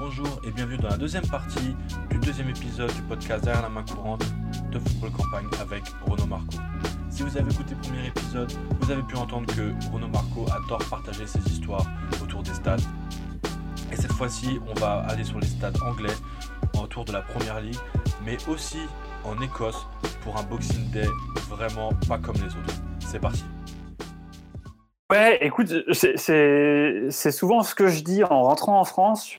Bonjour et bienvenue dans la deuxième partie du deuxième épisode du podcast Derrière la main courante de Football Campagne avec Renaud Marco. Si vous avez écouté le premier épisode, vous avez pu entendre que Renaud Marco adore partager ses histoires autour des stades. Et cette fois-ci, on va aller sur les stades anglais autour de la première ligue, mais aussi en Écosse pour un Boxing Day vraiment pas comme les autres. C'est parti. Ouais, écoute, c'est souvent ce que je dis en rentrant en France.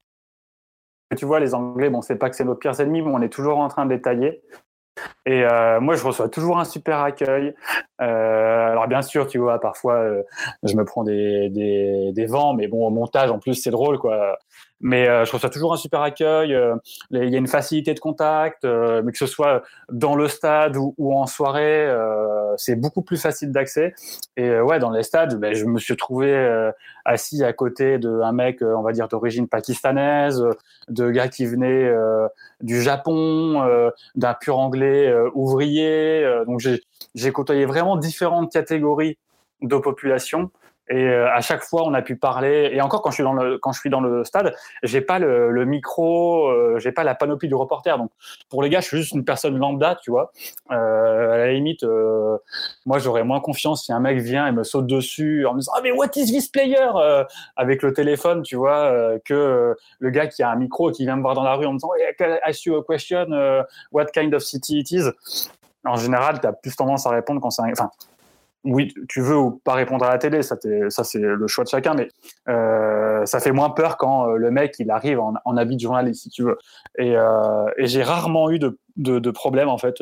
Tu vois, les Anglais, bon, c'est pas que c'est nos pires ennemis, mais on est toujours en train de les tailler. Et euh, moi, je reçois toujours un super accueil. Euh, alors bien sûr, tu vois, parfois, euh, je me prends des, des, des, vents, mais bon, au montage, en plus, c'est drôle, quoi. Mais euh, je reçois toujours un super accueil. Euh, il y a une facilité de contact, euh, mais que ce soit dans le stade ou, en soirée, c'est beaucoup plus facile d'accès. Et ouais, dans les stades, ben, je me suis trouvé assis à côté d'un mec, on va dire d'origine pakistanaise, de gars qui venaient du Japon, d'un pur anglais ouvrier. donc j'ai côtoyé vraiment différentes catégories de population. Et euh, à chaque fois, on a pu parler. Et encore, quand je suis dans le, quand je suis dans le stade, j'ai pas le, micro, euh, j'ai pas la panoplie du reporter. Donc, pour les gars, je suis juste une personne lambda, tu vois. Euh, à la limite, euh, moi, j'aurais moins confiance si un mec vient et me saute dessus en me disant Ah, mais what is this player? Avec le téléphone, tu vois, que le gars qui a un micro et qui vient me voir dans la rue en me disant hey, ask you a question? What kind of city it is? En général, tu as plus tendance à répondre quand c'est un. Oui, tu veux ou pas répondre à la télé, ça, c'est le choix de chacun, mais euh, ça fait moins peur quand euh, le mec il arrive en, habit de journaliste, si tu veux. Et, euh, j'ai rarement eu de, de, en fait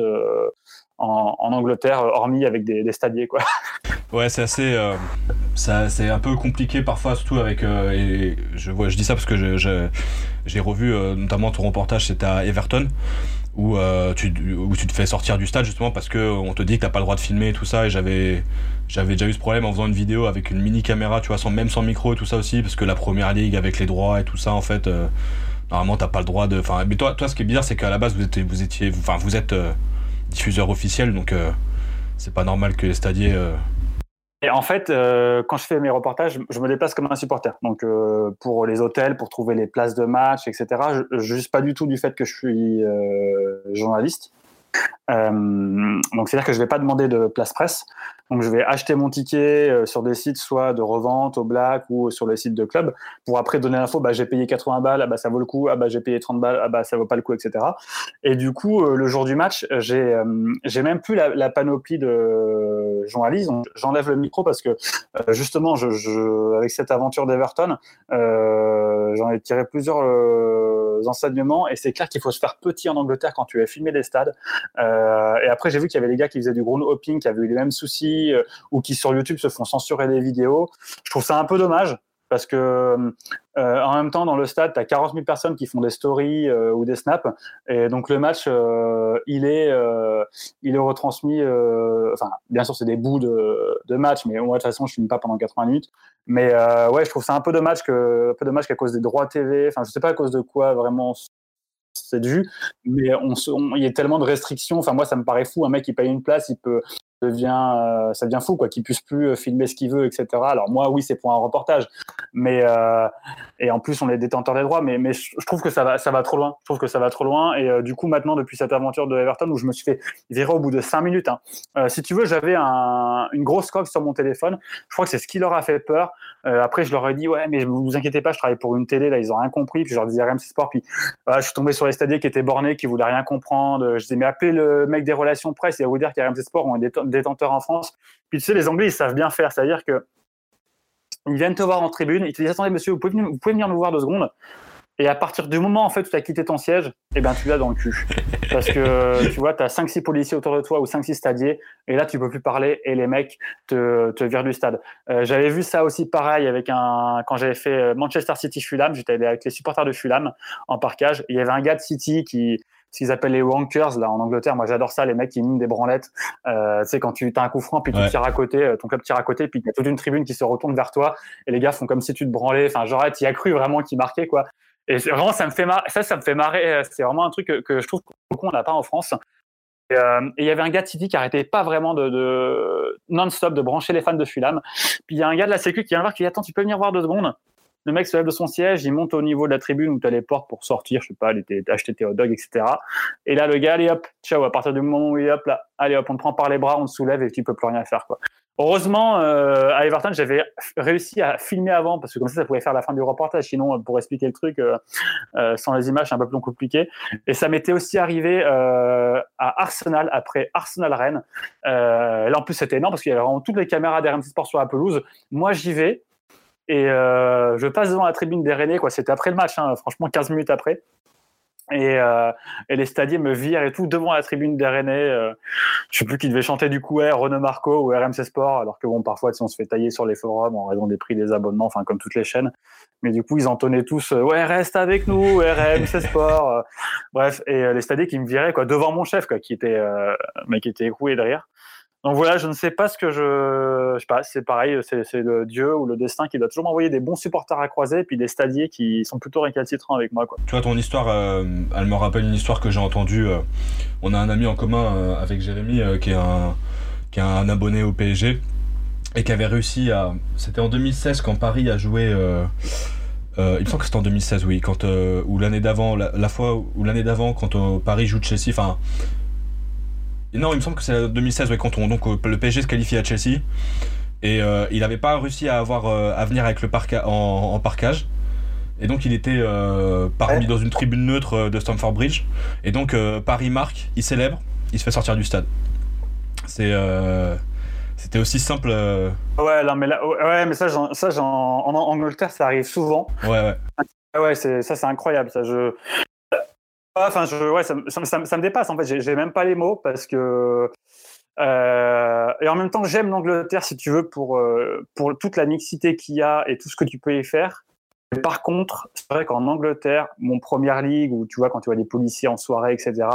en, Angleterre, hormis avec des, stadiers, quoi. Ouais, c'est assez, c'est un peu compliqué parfois, surtout avec. Et je je dis ça parce que j'ai revu notamment ton reportage, c'était à Everton où, euh, tu, où tu te fais sortir du stade justement parce que on te dit que t'as pas le droit de filmer et tout ça et j'avais j'avais déjà eu ce problème en faisant une vidéo avec une mini caméra tu vois sans même sans micro et tout ça aussi parce que la première ligue avec les droits et tout ça en fait euh, normalement t'as pas le droit de enfin mais toi toi ce qui est bizarre c'est qu'à la base vous étiez vous étiez enfin vous êtes euh, diffuseur officiel donc euh, c'est pas normal que les stadiers et en fait, euh, quand je fais mes reportages, je me déplace comme un supporter. Donc, euh, pour les hôtels, pour trouver les places de match, etc. Je, je juge pas du tout du fait que je suis euh, journaliste. Euh, donc, c'est-à-dire que je vais pas demander de place presse. Donc, je vais acheter mon ticket euh, sur des sites soit de revente au black ou sur les sites de club pour après donner l'info. Bah, j'ai payé 80 balles, ah bah ça vaut le coup. Ah bah j'ai payé 30 balles, ah bah ça vaut pas le coup, etc. Et du coup, euh, le jour du match, j'ai j'ai même plus la, panoplie de journalistes. J'enlève le micro parce que justement, avec cette aventure d'Everton, j'en ai tiré plusieurs enseignements et c'est clair qu'il faut se faire petit en Angleterre quand tu vas filmer des stades. Et après, j'ai vu qu'il y avait des gars qui faisaient du ground hopping, qui avaient eu les mêmes soucis euh, ou qui sur YouTube se font censurer des vidéos. Je trouve ça un peu dommage parce que euh, en même temps dans le stade tu as 40 000 personnes qui font des stories euh, ou des snaps et donc le match euh, il est euh, il est retransmis euh, enfin bien sûr c'est des bouts de, match mais moi de toute façon je filme pas pendant 80 minutes mais ouais je trouve ça un peu dommage que un qu'à cause des droits TV enfin je sais pas à cause de quoi vraiment c'est dû mais on, il y a tellement de restrictions. Enfin moi ça me paraît fou. Un mec qui paye une place il peut devient euh, ça devient fou quoi qu'il puisse plus euh, filmer ce qu'il veut etc alors moi oui c'est pour un reportage mais euh, et en plus on est détenteur des droits mais je trouve que ça va ça va trop loin. Je trouve que ça va trop loin et du coup maintenant depuis cette aventure de Everton où je me suis fait virer au bout de cinq minutes hein, si tu veux j'avais un, une grosse coque sur mon téléphone. Je crois que c'est ce qui leur a fait peur. Après je leur ai dit ouais mais vous inquiétez pas je travaille pour une télé là ils ont rien compris. Puis je leur disais RMC Sport puis je suis tombé sur les stadiers qui étaient bornés qui voulaient rien comprendre. Je disais mais appelez le mec des relations presse et vous dire qu'RMC Sport ont des détenteurs en France. Puis tu sais, les Anglais, ils savent bien faire. C'est-à-dire que ils viennent te voir en tribune, ils te disent Attendez, monsieur, vous pouvez, venir, vous pouvez venir nous voir deux secondes. Et à partir du moment en fait où tu as quitté ton siège, eh ben tu l'as dans le cul. Parce que tu vois, tu as 5-6 policiers autour de toi ou 5-6 stadiers, et là tu peux plus parler et les mecs te, te virent du stade. Euh, j'avais vu ça aussi pareil avec un quand j'avais fait Manchester City Fulham, j'étais allé avec les supporters de Fulham en parkage. Il y avait un gars de City qui ce qu'ils appellent les wankers là en Angleterre. Moi, j'adore ça, les mecs qui miment des branlettes. Euh, tu sais, quand tu as un coup franc, puis tu ouais. tires à côté, ton club tire à côté, puis il y a toute une tribune qui se retourne vers toi, et les gars font comme si tu te branlais. Enfin, genre, tu y as cru vraiment qu'ils marquaient, quoi. Et vraiment, ça me fait marrer. Ça, ça me fait marrer. C'est vraiment un truc que, que je trouve qu'on n'a pas en France. Et euh, il y avait un gars de City qui arrêtait pas vraiment de, de non-stop de brancher les fans de Fulham. Puis il y a un gars de la Sécu qui vient voir qui dit attends, tu peux venir voir deux secondes? Le mec se lève de son siège, il monte au niveau de la tribune où tu as les portes pour sortir, je sais pas, aller acheter tes hot dogs, etc. Et là, le gars, allez hop, ciao, à partir du moment où il est hop, là, allez hop, on te prend par les bras, on te soulève et tu peux plus rien faire, quoi. Heureusement, euh, à Everton, j'avais réussi à filmer avant parce que comme ça, ça pouvait faire la fin du reportage. Sinon, pour expliquer le truc euh, euh, sans les images, c'est un peu plus compliqué. Et ça m'était aussi arrivé à Arsenal après Arsenal Rennes. là, en plus, c'était énorme parce qu'il y avait vraiment toutes les caméras d'RMC Sport sur la pelouse. Moi, j'y vais et je passe devant la tribune des Rennais. Quoi, c'était après le match, hein, franchement, 15 minutes après. Et, euh, et, les stadiers me virent et tout devant la tribune des Rennais. Euh, je sais plus qui devait chanter du coup, ouais, Renaud Marco ou RMC Sport, alors que bon, parfois, on se fait tailler sur les forums en raison des prix des abonnements, enfin, comme toutes les chaînes. Mais du coup, ils entonnaient tous, euh, ouais, reste avec nous, RMC Sport. Euh, bref, et les stadiers qui me viraient, quoi, devant mon chef, quoi, qui était, mais qui était écroué de rire. Donc voilà, je ne sais pas ce que je. Je sais pas, c'est pareil, c'est le Dieu ou le destin qui doit toujours m'envoyer des bons supporters à croiser puis des stadiers qui sont plutôt récalcitrants avec moi. Tu vois, ton histoire, euh, elle me rappelle une histoire que j'ai entendue. Euh, on a un ami en commun euh, avec Jérémy qui, est un, qui est un abonné au PSG et qui avait réussi à. C'était en 2016 quand Paris a joué. il semble que c'était en 2016, oui, quand, ou l'année d'avant, la, fois ou l'année d'avant, quand Paris joue Chelsea, enfin, non, il me semble que c'est 2016, quand on, donc, le PSG se qualifie à Chelsea. Et euh, il n'avait pas réussi à, avoir, euh, à venir avec le parc en, parcage. Et donc il était euh, parmi dans une tribune neutre de Stamford Bridge. Et donc Paris marque, il célèbre, il se fait sortir du stade. C'est c'était aussi simple. Ouais, non, mais là, ouais, mais ça, ça en, en, Angleterre, ça arrive souvent. Ouais, ouais. Ouais, ça c'est incroyable. Ça, je, Enfin, je, ouais, ça, me dépasse en fait. J'ai même pas les mots parce que. Euh, et en même temps, j'aime l'Angleterre si tu veux pour euh, pour toute la mixité qu'il y a et tout ce que tu peux y faire. par contre, c'est vrai qu'en Angleterre, mon première ligue où tu vois quand tu vois des policiers en soirée, etc.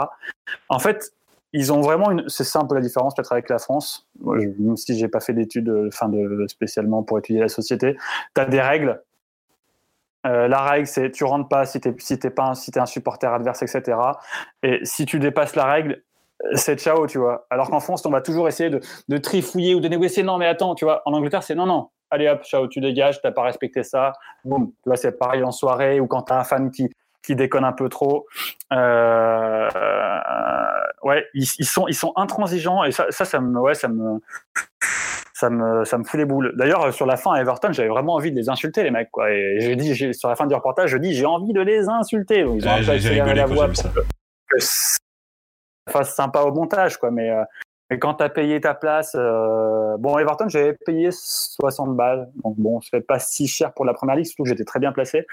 En fait, ils ont vraiment une. C'est ça un peu la différence peut-être avec la France. même si j'ai pas fait d'études, enfin de spécialement pour étudier la société, tu as des règles euh, la règle, c'est tu rentres pas si tu si pas si es un supporter adverse, etc. Et si tu dépasses la règle, c'est ciao, tu vois. Alors qu'en France, on va toujours essayer de, de, trifouiller ou de négocier. Non, mais attends, tu vois. En Angleterre, c'est non, non. Allez hop, ciao, tu dégages, t'as pas respecté ça. Boum. Tu vois, c'est pareil en soirée ou quand t'as un fan qui, qui déconne un peu trop. Euh, ouais, ils, sont, ils sont intransigeants et ça, ça, ça me, ouais, ça me, ça me, ça me fout les boules. D'ailleurs, sur la fin à Everton, j'avais vraiment envie de les insulter, les mecs. Quoi. Et j'ai dit, sur la fin du reportage, je dis, j'ai envie de les insulter. Donc, ils ont peu accéléré la voix pour que, ça fasse sympa au montage. Quoi. Mais, euh, mais quand tu as payé ta place, euh, bon, Everton, j'avais payé 60 balles. Donc bon, je fais pas si cher pour la première ligue, surtout que j'étais très bien placé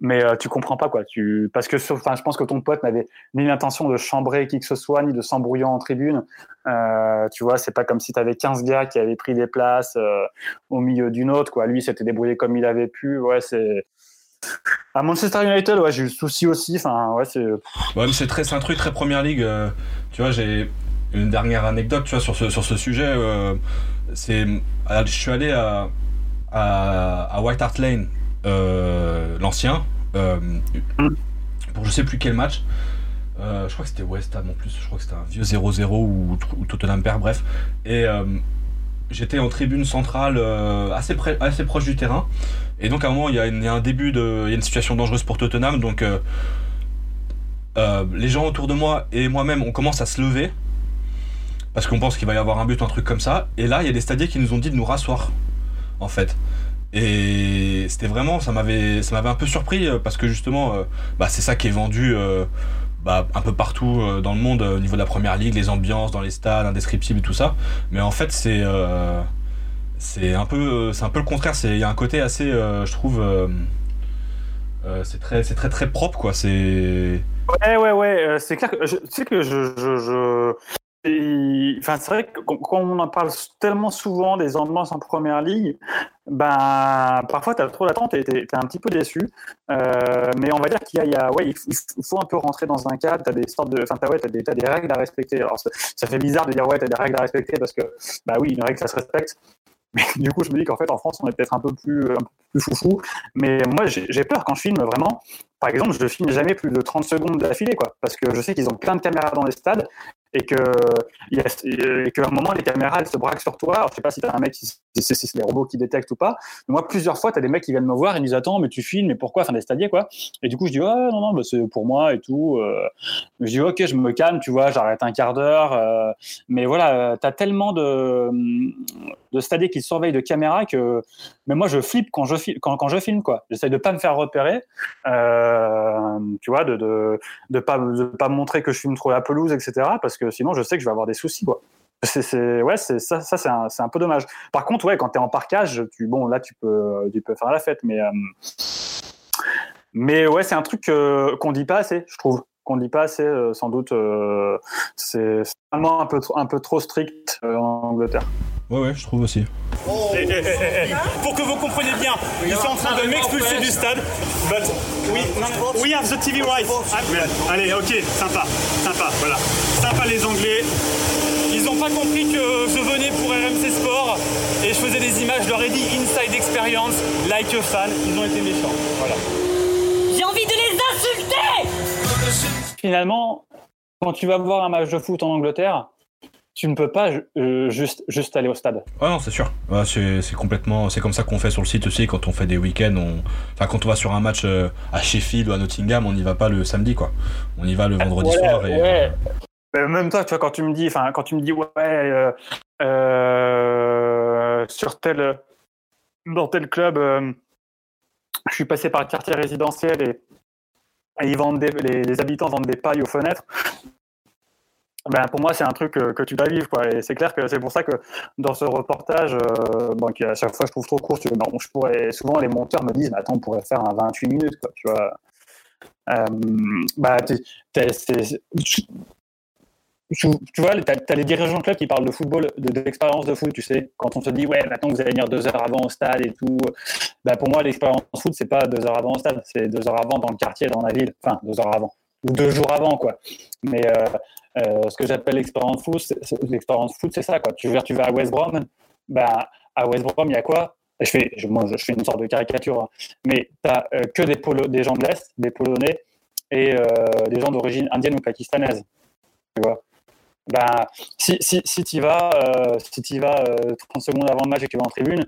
mais euh, tu comprends pas quoi. Tu parce que enfin, je pense que ton pote n'avait ni l'intention de chambrer qui que ce soit, ni de s'embrouiller en tribune. Euh, tu vois, c'est pas comme si tu avais 15 gars qui avaient pris des places euh, au milieu d'une autre quoi. Lui, s'était débrouillé comme il avait pu. Ouais, c'est à Manchester United, ouais, j'ai eu le souci aussi. Enfin, ouais, c'est. Ouais, c'est très, c'est un truc très première ligue. tu vois, j'ai une dernière anecdote, tu vois, sur ce sur ce sujet. c'est, je suis allé à à, à White Hart Lane l'ancien, euh, pour je sais plus quel match. Euh, je crois que c'était West Ham en plus, je crois que c'était un vieux 0-0 ou, Tottenham perd, bref. Et j'étais en tribune centrale assez, près, assez proche du terrain. Et donc à un moment, il y, a, un début de. Il y a une situation dangereuse pour Tottenham. Donc les gens autour de moi et moi-même, on commence à se lever. Parce qu'on pense qu'il va y avoir un but, un truc comme ça. Et là, il y a des stadiers qui nous ont dit de nous rasseoir. En fait. Et c'était vraiment, ça m'avait, ça m'avait un peu surpris euh, parce que justement, euh, bah, c'est ça qui est vendu euh, bah, un peu partout dans le monde au niveau de la première ligue, les ambiances dans les stades, indescriptibles et tout ça. Mais en fait, c'est, c'est un peu, c'est un peu le contraire. C'est, il y a un côté assez, je trouve, c'est très, c'est très très propre quoi. C'est. Ouais ouais ouais, c'est clair que je, tu sais que je, je enfin, c'est vrai que quand on en parle tellement souvent des ambiances en première ligue, ben, parfois tu as trop d'attente et tu es, un petit peu déçu. Euh, mais on va dire qu'il y, a, ouais, il faut un peu rentrer dans un cadre, tu as des sortes de, enfin, ouais, as des règles à respecter. Alors, ça, fait bizarre de dire, ouais, tu as des règles à respecter parce que, bah oui, une règle, ça se respecte. Mais du coup, je me dis qu'en fait, en France, on est peut-être un peu plus, un peu plus foufou. Mais moi, j'ai peur quand je filme vraiment. Par exemple, je filme jamais plus de 30 secondes d'affilée, quoi. Parce que je sais qu'ils ont plein de caméras dans les stades et que qu'à un moment les caméras elles se braquent sur toi. Alors, je sais pas si tu as un mec, si c'est les robots qui détectent ou pas. Mais moi, plusieurs fois, tu as des mecs qui viennent me voir et me disent mais tu filmes, mais pourquoi? Enfin, des stadiers quoi. Et du coup, je dis ouais, non, non, bah, c'est pour moi et tout. Euh. je dis ok, je me calme, tu vois, j'arrête un quart d'heure. Euh. mais voilà, tu as tellement de de stadiers qui surveillent de caméras que mais moi je flippe quand je filme quand, quand je filme quoi. J'essaye de pas me faire repérer, euh, tu vois, de de de pas de pas montrer que je filme trop la pelouse, etc. Parce que sinon je sais que je vais avoir des soucis quoi. C'est ouais, c'est ça, ça c'est un, un, peu dommage. Par contre, ouais, quand tu es en parkage, tu bon là tu peux tu peux faire la fête, mais euh, mais ouais, c'est un truc qu'on dit pas assez, je trouve qu'on dit pas assez, euh, sans doute. Euh, c'est vraiment un peu, un peu trop strict en Angleterre. Ouais, ouais, je trouve aussi. Pour que vous compreniez bien, ils sont en train de m'expulser du stade. But we, we have the TV right. Allez, ok, sympa, sympa, voilà. Sympa les Anglais. Ils n'ont pas compris que je venais pour RMC Sport et je faisais des images. Je leur ai dit inside experience, like a fan. Ils ont été méchants. Voilà. J'ai envie de les insulter Finalement, quand tu vas voir un match de foot en Angleterre, tu ne peux pas euh, juste, juste aller au stade. Ah non, c'est sûr. c'est complètement, c'est comme ça qu'on fait sur le site aussi quand on fait des week-ends. On... Enfin, quand on va sur un match euh, à Sheffield ou à Nottingham, on n'y va pas le samedi, quoi. On y va le vendredi soir. Et, ouais. Euh, même toi, tu vois, quand tu me dis, enfin, quand tu me dis, ouais, sur tel, dans tel club, je suis passé par le quartier résidentiel et, ils vendent les, les habitants vendent des pailles aux fenêtres ben, pour moi, c'est un truc que, tu dois vivre. Quoi. Et c'est clair que c'est pour ça que dans ce reportage, euh, bon, à chaque fois je trouve trop court, tu, ben, je pourrais, souvent les monteurs me disent Attends, on pourrait faire un 28 minutes. Quoi, tu vois. Euh, bah, tu, vois, tu as, les dirigeants de club qui parlent de football, d'expérience de, foot, tu sais. Quand on te dit, ouais, maintenant vous allez venir deux heures avant au stade et tout. Bah, pour moi, l'expérience foot, c'est pas deux heures avant au stade, c'est deux heures avant dans le quartier, dans la ville. Enfin, deux heures avant. Ou deux jours avant, quoi. Mais euh, euh, ce que j'appelle l'expérience foot, l'expérience foot, c'est ça. Quoi. Tu, tu vas à West Brom, bah, à West Brom, il y a quoi? Je fais, moi, je fais une sorte de caricature, hein. mais tu n'as euh, que des, polo, des gens de l'Est, des Polonais et euh, des gens d'origine indienne ou pakistanaise. Tu vois? Bah, si, si, si tu vas, si vas 30 secondes avant le match et que tu vas en tribune,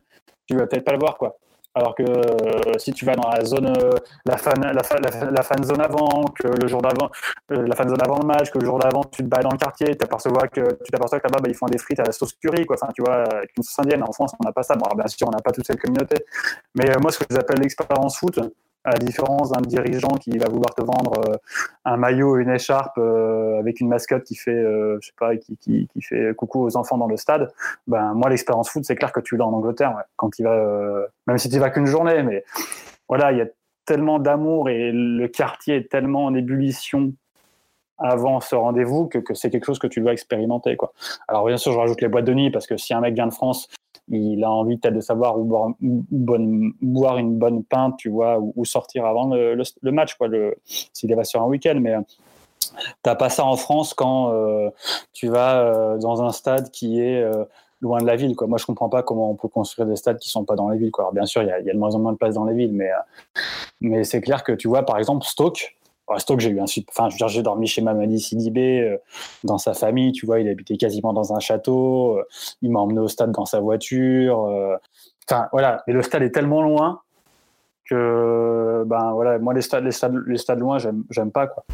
tu vas peut-être pas le voir. quoi. Alors que euh, si tu vas dans la zone, euh, la fan, la, la, fan zone avant, que le jour d'avant, euh, la fan zone avant le match, que le jour d'avant tu te bats dans le quartier, tu t'aperçois que tu t'aperçois que là-bas bah, ils font des frites à la sauce curry, quoi. Enfin, tu vois, avec une sauce indienne. En France, on n'a pas ça. Bon, bien sûr, on n'a pas toute cette communauté. Mais moi, ce que j'appelle l'expérience foot, à la différence d'un dirigeant qui va vouloir te vendre euh, un maillot, une écharpe euh, avec une mascotte qui fait, euh, je sais pas, qui, qui, qui, fait coucou aux enfants dans le stade, ben moi l'expérience foot, c'est clair que tu l'as en Angleterre, quand il va, même si tu vas qu'une journée, mais voilà, il y a tellement d'amour et le quartier est tellement en ébullition avant ce rendez-vous que, que c'est quelque chose que tu dois expérimenter. Quoi. Alors bien sûr, je rajoute les boîtes de nuit parce que si un mec vient de France il a envie peut-être de savoir où boire, une bonne pinte, tu vois, ou, sortir avant le, match, quoi, s'il va sur un week-end. Mais tu t'as pas ça en France quand euh, tu vas euh, dans un stade qui est euh, loin de la ville. Moi, je comprends pas comment on peut construire des stades qui sont pas dans les villes. Quoi. bien sûr, il y, a, de moins en moins de place dans les villes, mais, mais c'est clair que tu vois, par exemple, Stoke, Stoke, j'ai eu un enfin, je j'ai dormi chez Mamadi Sidibé, euh, dans sa famille, tu vois, il habitait quasiment dans un château, euh, il m'a emmené au stade dans sa voiture. Euh, enfin, voilà, mais le stade est tellement loin que, ben voilà, moi, les stades, les stades, les stades loin, j'aime pas, quoi.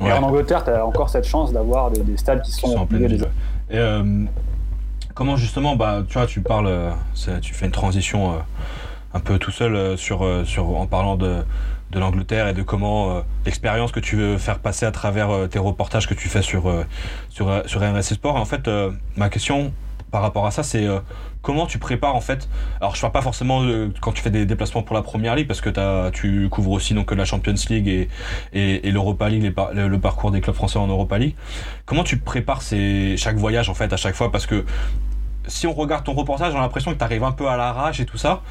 Et en Angleterre, tu as encore cette chance d'avoir des, stades qui sont, en pleine ville. Et comment justement, bah, tu vois, tu parles, tu fais une transition un peu tout seul sur, sur, en parlant de de l'Angleterre et de comment euh, l'expérience que tu veux faire passer à travers euh, tes reportages que tu fais sur, euh, sur, Sport. En fait, ma question par rapport à ça, c'est comment tu prépares en fait? Alors, je parle pas forcément quand tu fais des déplacements pour la première ligue parce que tu couvres aussi donc la Champions League et, l'Europa League, le, parcours des clubs français en Europa League. Comment tu prépares ces, chaque voyage en fait à chaque fois? Parce que si on regarde ton reportage, a l'impression que tu arrives un peu à l'arrache et tout ça.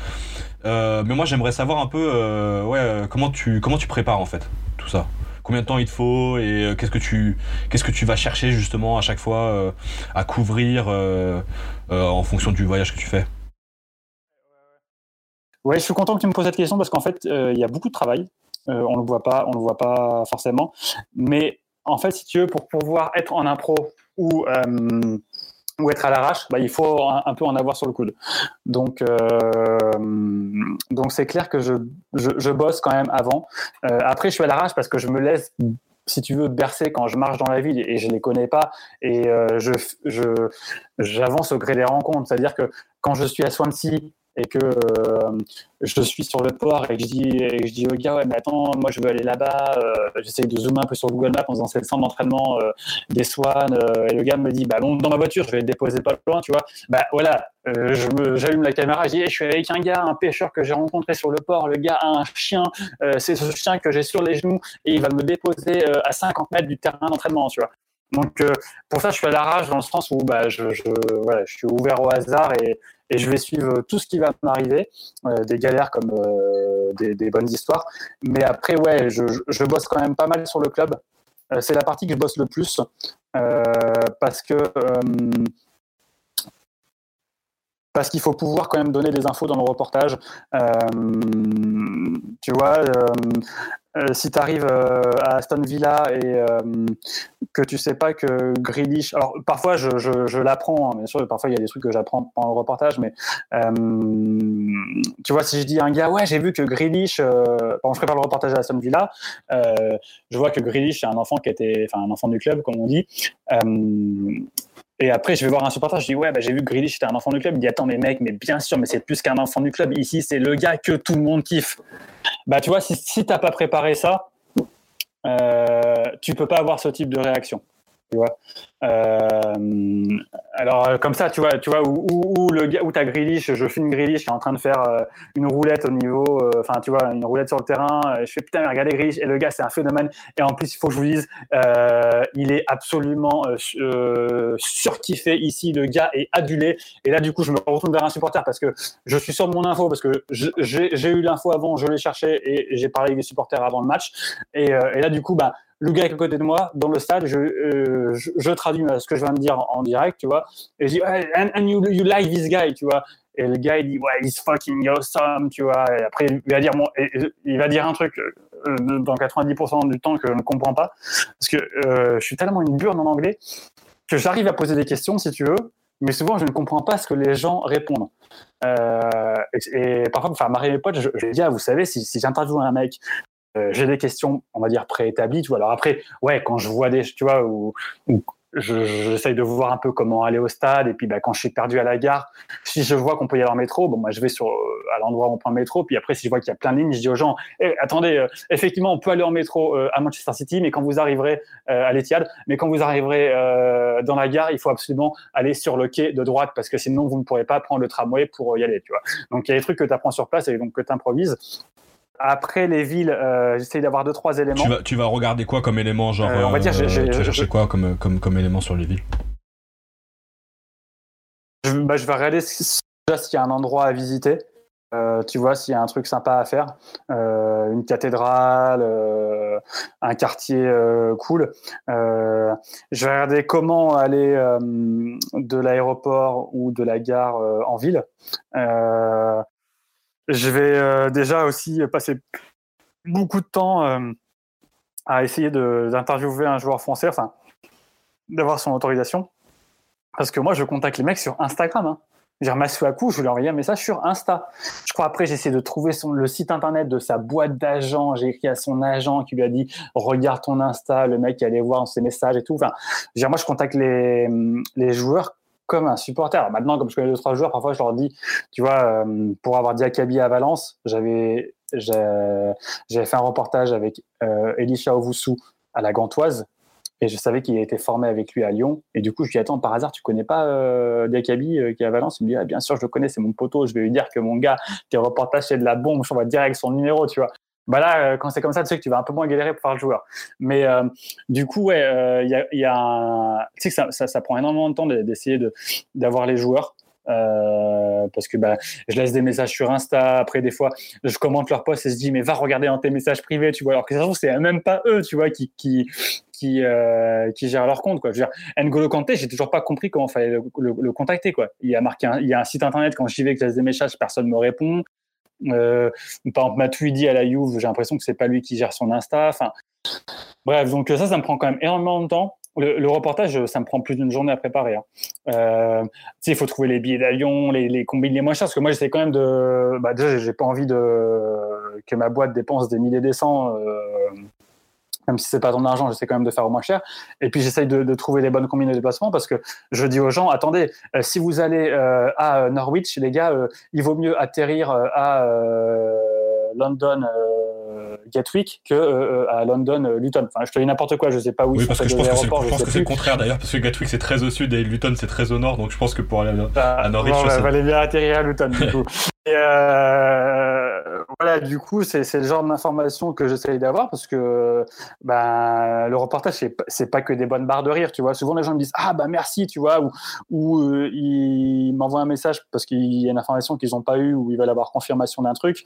Euh, mais moi, j'aimerais savoir un peu, euh, ouais, euh, comment tu comment tu prépares en fait tout ça. Combien de temps il te faut et qu'est-ce que tu qu'est-ce que tu vas chercher justement à chaque fois à couvrir en fonction du voyage que tu fais? Ouais, je suis content que tu me poses cette question parce qu'en fait, il y a beaucoup de travail. on le voit pas, on le voit pas forcément. Mais en fait, si tu veux, pour pouvoir être en impro ou ou être à l'arrache, bah, il faut un, peu en avoir sur le coude. Donc, euh, donc c'est clair que je, je, bosse quand même avant. Euh, après, je suis à l'arrache parce que je me laisse, si tu veux, bercer quand je marche dans la ville et je les connais pas et euh, je, je, j'avance au gré des rencontres. C'est-à-dire que quand je suis à Swansea et que euh, je suis sur le port et que je dis, je dis au gars, ouais, mais attends, moi je veux aller là-bas, euh, j'essaye de zoomer un peu sur Google Maps en faisant c'est le centre d'entraînement euh, des Swans, et le gars me dit, bah bon, dans ma voiture, je vais le déposer pas loin, tu vois. Bah voilà, j'allume la caméra, je dis, je suis avec un gars, un pêcheur que j'ai rencontré sur le port, le gars a un chien, c'est ce chien que j'ai sur les genoux, et il va me déposer à 50 mètres du terrain d'entraînement, tu vois. Donc pour ça, je suis à la rage dans le sens où bah, je, je, voilà, je suis ouvert au hasard et, et je vais suivre tout ce qui va m'arriver, euh, des galères comme euh, des, bonnes histoires. Mais après, ouais, je, bosse quand même pas mal sur le club. Euh, c'est la partie que je bosse le plus parce que parce qu'il faut pouvoir quand même donner des infos dans le reportage. tu vois, euh, si tu arrives euh, à Aston Villa et euh, que tu sais pas que Grealish, alors parfois je, je, l'apprends, hein, bien sûr, parfois il y a des trucs que j'apprends pendant le reportage, mais tu vois, si je dis à un gars, ouais, j'ai vu que Grealish, quand je prépare le reportage à Aston Villa, je vois que Grealish est un enfant qui était, enfin un enfant du club, comme on dit. Et après, je vais voir un supporter, je dis ouais, bah, j'ai vu que Grealish était un enfant du club. Il dit attends, mais mec, mais bien sûr, mais c'est plus qu'un enfant du club. Ici, c'est le gars que tout le monde kiffe. Bah, tu vois, si, si t'as pas préparé ça, euh, tu peux pas avoir ce type de réaction. Euh, alors euh, comme ça, tu vois, tu vois où, où, le gars, où t'as Grealish, je filme Grealish qui est en train de faire euh, une roulette au niveau, enfin tu vois, une roulette sur le terrain. je fais putain, regardez Grealish et le gars c'est un phénomène. Et en plus, il faut que je vous dise, il est absolument surkiffé ici. Le gars est adulé. Et là, du coup, je me retourne vers un supporter parce que je suis sûr de mon info parce que j'ai eu l'info avant, je l'ai cherché et j'ai parlé avec les supporters avant le match. Et, et là, du coup, bah le gars est à côté de moi dans le stade, je, euh, traduis ce que je viens de dire en, direct, tu vois, et je dis, and, you, like this guy, tu vois, et le gars il dit, ouais, he's fucking awesome, tu vois, et après il va dire, il va dire un truc euh, dans 90% du temps que je ne comprends pas, parce que euh, je suis tellement une burne en anglais que j'arrive à poser des questions si tu veux, mais souvent je ne comprends pas ce que les gens répondent. et, parfois, enfin, Marie et mes je, je dis, ah, vous savez, si, si j'interviewe un mec euh, j'ai des questions, on va dire, préétablies. Tu. Alors après, ouais, quand je vois des, tu vois, où, j'essaye de voir un peu comment aller au stade, et puis bah, quand je suis perdu à la gare, si je vois qu'on peut y aller en métro, bon, moi je vais sur à l'endroit où on prend le métro, puis après si je vois qu'il y a plein de lignes, je dis aux gens, eh, attendez, euh, effectivement on peut aller en métro euh, à Manchester City, mais quand vous arriverez à l'Etihad, mais quand vous arriverez dans la gare, il faut absolument aller sur le quai de droite parce que sinon vous ne pourrez pas prendre le tramway pour y aller, tu vois. Donc il y a des trucs que tu apprends sur place et donc que tu improvises. Après les villes, euh, j'essaye d'avoir deux trois éléments. Tu vas, tu vas regarder quoi comme élément genre euh, On va dire, euh, tu vas chercher quoi comme, comme, comme élément sur les villes? Je, bah, je vais regarder déjà s'il y a un endroit à visiter. tu vois, s'il y a un truc sympa à faire, une cathédrale, un quartier cool. je vais regarder comment aller de l'aéroport ou de la gare en ville. Je vais euh, déjà aussi passer beaucoup de temps euh, à essayer d'interviewer un joueur français, enfin, d'avoir son autorisation. Parce que moi, je contacte les mecs sur Instagram. Hein. À coup, je lui ai envoyé un message sur Insta. Je crois après, j'ai essayé de trouver le site internet de sa boîte d'agent. J'ai écrit à son agent qui lui a dit Regarde ton Insta. Le mec allait voir ses messages et tout. Enfin, moi, je contacte les joueurs comme un supporter. Maintenant, comme je connais deux trois joueurs, parfois je leur dis, tu vois, euh, pour avoir dit Akabi à Valence, j'avais fait un reportage avec euh, Elisha Ovoussou à la Gantoise et je savais qu'il était formé avec lui à Lyon. Et du coup, je lui attends par hasard, tu connais pas euh, Diakabi euh, qui est à Valence? Il me dit, ah, bien sûr, je le connais, c'est mon poteau. Je vais lui dire que mon gars, tes reportages, c'est de la bombe. Je va direct son numéro, tu vois bah là, euh, quand c'est comme ça, tu sais que tu vas un peu moins galérer pour faire le joueur. Mais euh, du coup, ouais, euh, il y, a, y a un... tu sais que ça, ça, ça, prend énormément de temps d'essayer de, d'avoir les joueurs. Euh, parce que bah, je laisse des messages sur Insta. Après, des fois, je commente leur post et je dis mais va regarder dans tes messages privés, tu vois. Alors que ça c'est même pas eux, tu vois, qui qui qui, euh, qui gèrent leur compte, quoi. Je veux dire, N'Golo Kanté, j'ai toujours pas compris comment fallait le, le, contacter, quoi. Il y a marqué, il y a un site internet quand j'y vais que je laisse des messages, personne me répond. Euh, par exemple, Matuidi à la Juve, j'ai l'impression que c'est pas lui qui gère son Insta. Enfin, bref, donc ça, ça me prend quand même énormément de temps. le, reportage, ça me prend plus d'une journée à préparer. Hein. Euh, il faut trouver les billets d'avion, les, les combines les moins chers, parce que moi, j'essaie quand même de. Bah, déjà, j'ai pas envie de que ma boîte dépense des milliers des cents. Euh, même si c'est pas ton argent, j'essaie quand même de faire au moins cher. Et puis j'essaye de, trouver les bonnes combines de déplacement parce que je dis aux gens, attendez, euh, si vous allez euh, à Norwich, les gars, il vaut mieux atterrir à London Gatwick que euh, à London euh, Luton. Enfin, je te dis n'importe quoi, je sais pas où. Oui, parce que je pense que c'est, le contraire d'ailleurs, parce que Gatwick c'est très au sud et Luton c'est très au nord, donc je pense que pour aller à, bah, Norwich, bon, bah, valait bien atterrir à Luton du coup. Et euh, voilà, du coup, c'est, le genre d'information que j'essaye d'avoir parce que bah, le reportage, c'est, c'est pas que des bonnes barres de rire, tu vois. Souvent, les gens me disent Ah, bah merci, tu vois, ou, ou euh, ils m'envoient un message parce qu'il y a une information qu'ils n'ont pas eue ou ils veulent avoir confirmation d'un truc.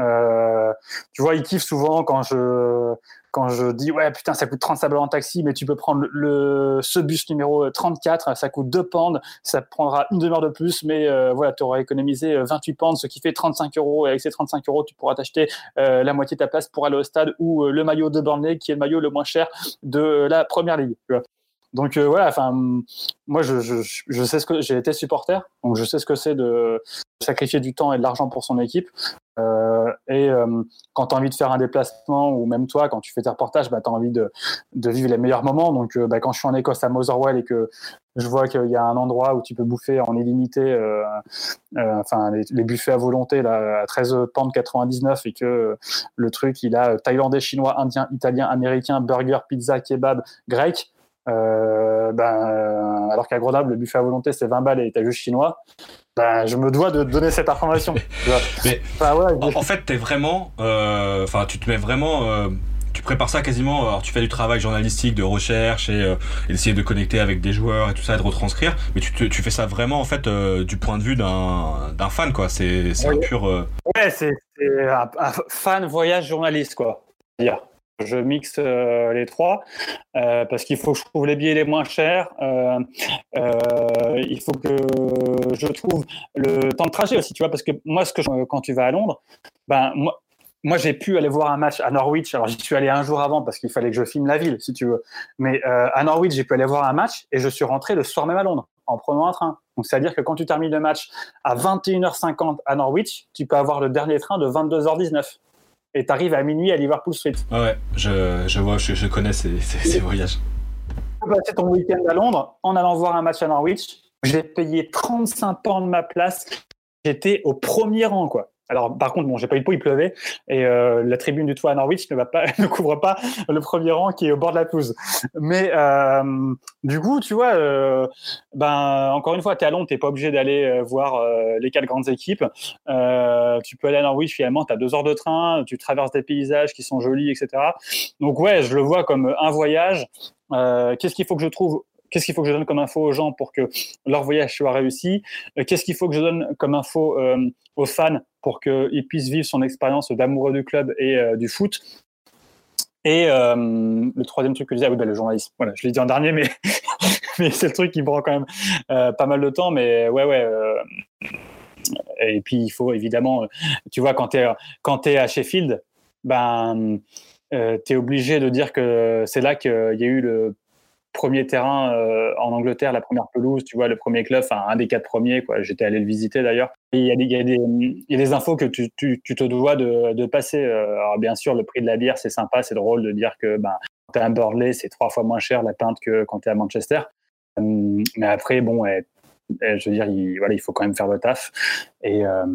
Euh, tu vois, ils kiffent souvent quand je quand je dis ouais putain ça coûte 30 balles en taxi mais tu peux prendre le, ce bus numéro 34 ça coûte 2 pounds ça prendra une demi-heure de plus mais euh, voilà tu auras économisé 28 pounds ce qui fait 35 euros et avec ces 35 euros tu pourras t'acheter euh, la moitié de ta place pour aller au stade ou euh, le maillot de Burnley qui est le maillot le moins cher de la première ligue donc voilà, enfin, moi je, sais ce que j'ai été supporter, donc je sais ce que c'est de sacrifier du temps et de l'argent pour son équipe. Euh, et euh, quand tu as envie de faire un déplacement, ou même toi, quand tu fais tes reportages, bah, tu as envie de, vivre les meilleurs moments. Donc, euh, bah, quand je suis en Écosse à Motherwell et que je vois qu'il y a un endroit où tu peux bouffer en illimité, enfin, les, buffets à volonté à 13 pounds 99 et que le truc, il a thaïlandais, chinois, indien, italien, américain, burger, pizza, kebab, grec. Ben, alors qu'à Grenoble, le buffet à volonté, c'est 20 balles et t'as juste chinois. Ben, je me dois de donner cette information. Mais, en, fait, t'es vraiment, euh, tu te mets vraiment, euh, tu prépares ça quasiment. Alors, tu fais du travail journalistique, de recherche et, euh, essayer de connecter avec des joueurs et tout ça, et de retranscrire. Mais tu, tu fais ça vraiment en fait du point de vue d'un fan, quoi. C'est un pur. Ouais, c'est un, un, fan voyage journaliste, quoi. Je mixe euh, les trois euh, parce qu'il faut que je trouve les billets les moins chers. Euh, il faut que je trouve le temps de trajet aussi, tu vois, parce que moi, ce que quand tu vas à Londres, ben moi, j'ai pu aller voir un match à Norwich. Alors j'y suis allé un jour avant parce qu'il fallait que je filme la ville, si tu veux. Mais à Norwich, j'ai pu aller voir un match et je suis rentré le soir même à Londres en prenant un train. Donc c'est-à-dire que quand tu termines le match à 21h50 à Norwich, tu peux avoir le dernier train de 22h19 et tu arrives à minuit à Liverpool Street. Ouais, je, je vois, je, je connais ces, ces, voyages. Tu passer ton week-end à Londres en allant voir un match à Norwich. J'ai payé 35 pounds de ma place. J'étais au premier rang, quoi. Alors, par contre, bon, j'ai pas eu de peau, il pleuvait, et euh, la tribune du toit à Norwich ne va pas, ne couvre pas le premier rang qui est au bord de la pelouse. Mais euh, du coup, tu vois, euh, ben encore une fois, tu es à Londres, t'es pas obligé d'aller voir les quatre grandes équipes. Tu peux aller à Norwich, finalement, tu as deux heures de train, tu traverses des paysages qui sont jolis, etc. Donc ouais, je le vois comme un voyage. Qu'est-ce qu'il faut que je trouve Qu'est-ce qu'il faut que je donne comme info aux gens pour que leur voyage soit réussi? Qu'est-ce qu'il faut que je donne comme info aux fans pour qu'il puisse vivre son expérience d'amoureux du club et euh, du foot? Et euh, le troisième truc que je disais, ah oui, bah, le journalisme. Voilà, je l'ai dit en dernier, mais, c'est le truc qui prend quand même euh, pas mal de temps. Mais ouais, ouais. et puis, il faut évidemment, tu vois, quand tu es, es à Sheffield, ben, tu es obligé de dire que c'est là qu'il y a eu le premier terrain euh, en Angleterre, la première pelouse, tu vois, le premier club, un des quatre premiers, quoi. J'étais allé le visiter d'ailleurs. Il y, y y a des infos que tu, tu, tu te dois de, de passer. Euh, alors bien sûr, le prix de la bière, c'est sympa, c'est drôle de dire que ben, quand tu es à Burley, c'est trois fois moins cher la pinte que quand tu es à Manchester. Hum, mais après, bon, je veux dire, il, voilà, il faut quand même faire le taf. Et, euh,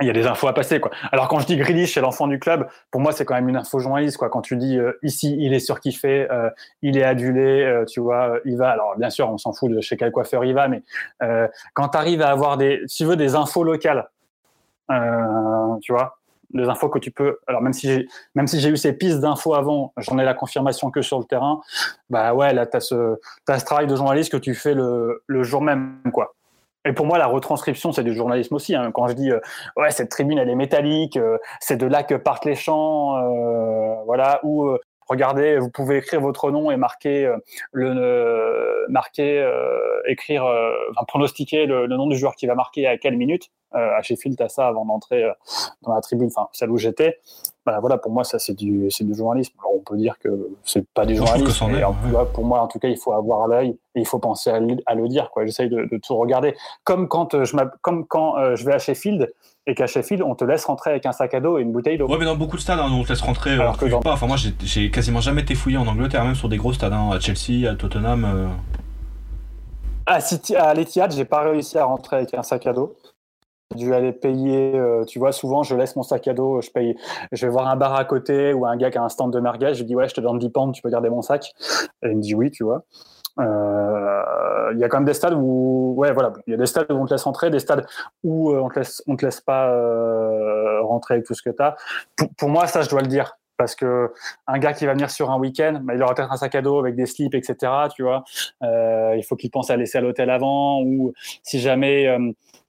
il y a des infos à passer quoi. Alors quand je dis Grealish c'est l'enfant du club, pour moi c'est quand même une info journaliste quoi. Quand tu dis euh, ici il est surkiffé, euh, il est adulé, euh, tu vois, il va. Alors bien sûr on s'en fout de chez quel coiffeur il va, mais quand tu arrives à avoir des, si tu veux des infos locales, tu vois, des infos que tu peux. Alors même si j'ai même si j'ai eu ces pistes d'infos avant, j'en ai la confirmation que sur le terrain. Bah ouais là t'as ce as ce travail de journaliste que tu fais le le jour même quoi. Et pour moi, la retranscription, c'est du journalisme aussi. Hein. Quand je dis, euh, ouais, cette tribune, elle est métallique, euh, c'est de là que partent les chants, euh, voilà, ou regardez, vous pouvez écrire votre nom et marquer le, marquer, écrire, enfin, pronostiquer le, nom du joueur qui va marquer à quelle minute. à Sheffield, t'as ça avant d'entrer dans la tribune, enfin celle où j'étais. Bah, voilà, pour moi, ça c'est du, c'est du journalisme. Alors, on peut dire que c'est pas du journalisme, mais pour moi, en tout cas, il faut avoir l'œil et il faut penser à, le dire. Quoi. J'essaye de, de, tout regarder. Comme quand je, comme quand je vais à Sheffield et qu'à Sheffield, on te laisse rentrer avec un sac à dos et une bouteille d'eau. Ouais, mais dans beaucoup de stades, hein, on te laisse rentrer. Alors que pas. Enfin, moi, j'ai quasiment jamais été fouillé en Angleterre, même sur des gros stades, hein, à Chelsea, à Tottenham. Euh... À, City, à l'Etihad, j'ai pas réussi à rentrer avec un sac à dos. Dû aller payer, euh, tu vois, souvent je laisse mon sac à dos, je paye, je vais voir un bar à côté ou un gars qui a un stand de merguez, je dis ouais, je te donne 10 pounds, tu peux garder mon sac. Et il me dit oui, tu vois. Euh, il y a quand même des stades où, ouais, voilà, il y a des stades où on te laisse rentrer, des stades où euh, on te laisse, on te laisse pas rentrer avec tout ce que tu as. Pour, moi, ça, je dois le dire. Parce que un gars qui va venir sur un week-end, bah, il aura peut-être un sac à dos avec des slips, etc. Tu vois, il faut qu'il pense à laisser à l'hôtel avant, ou si jamais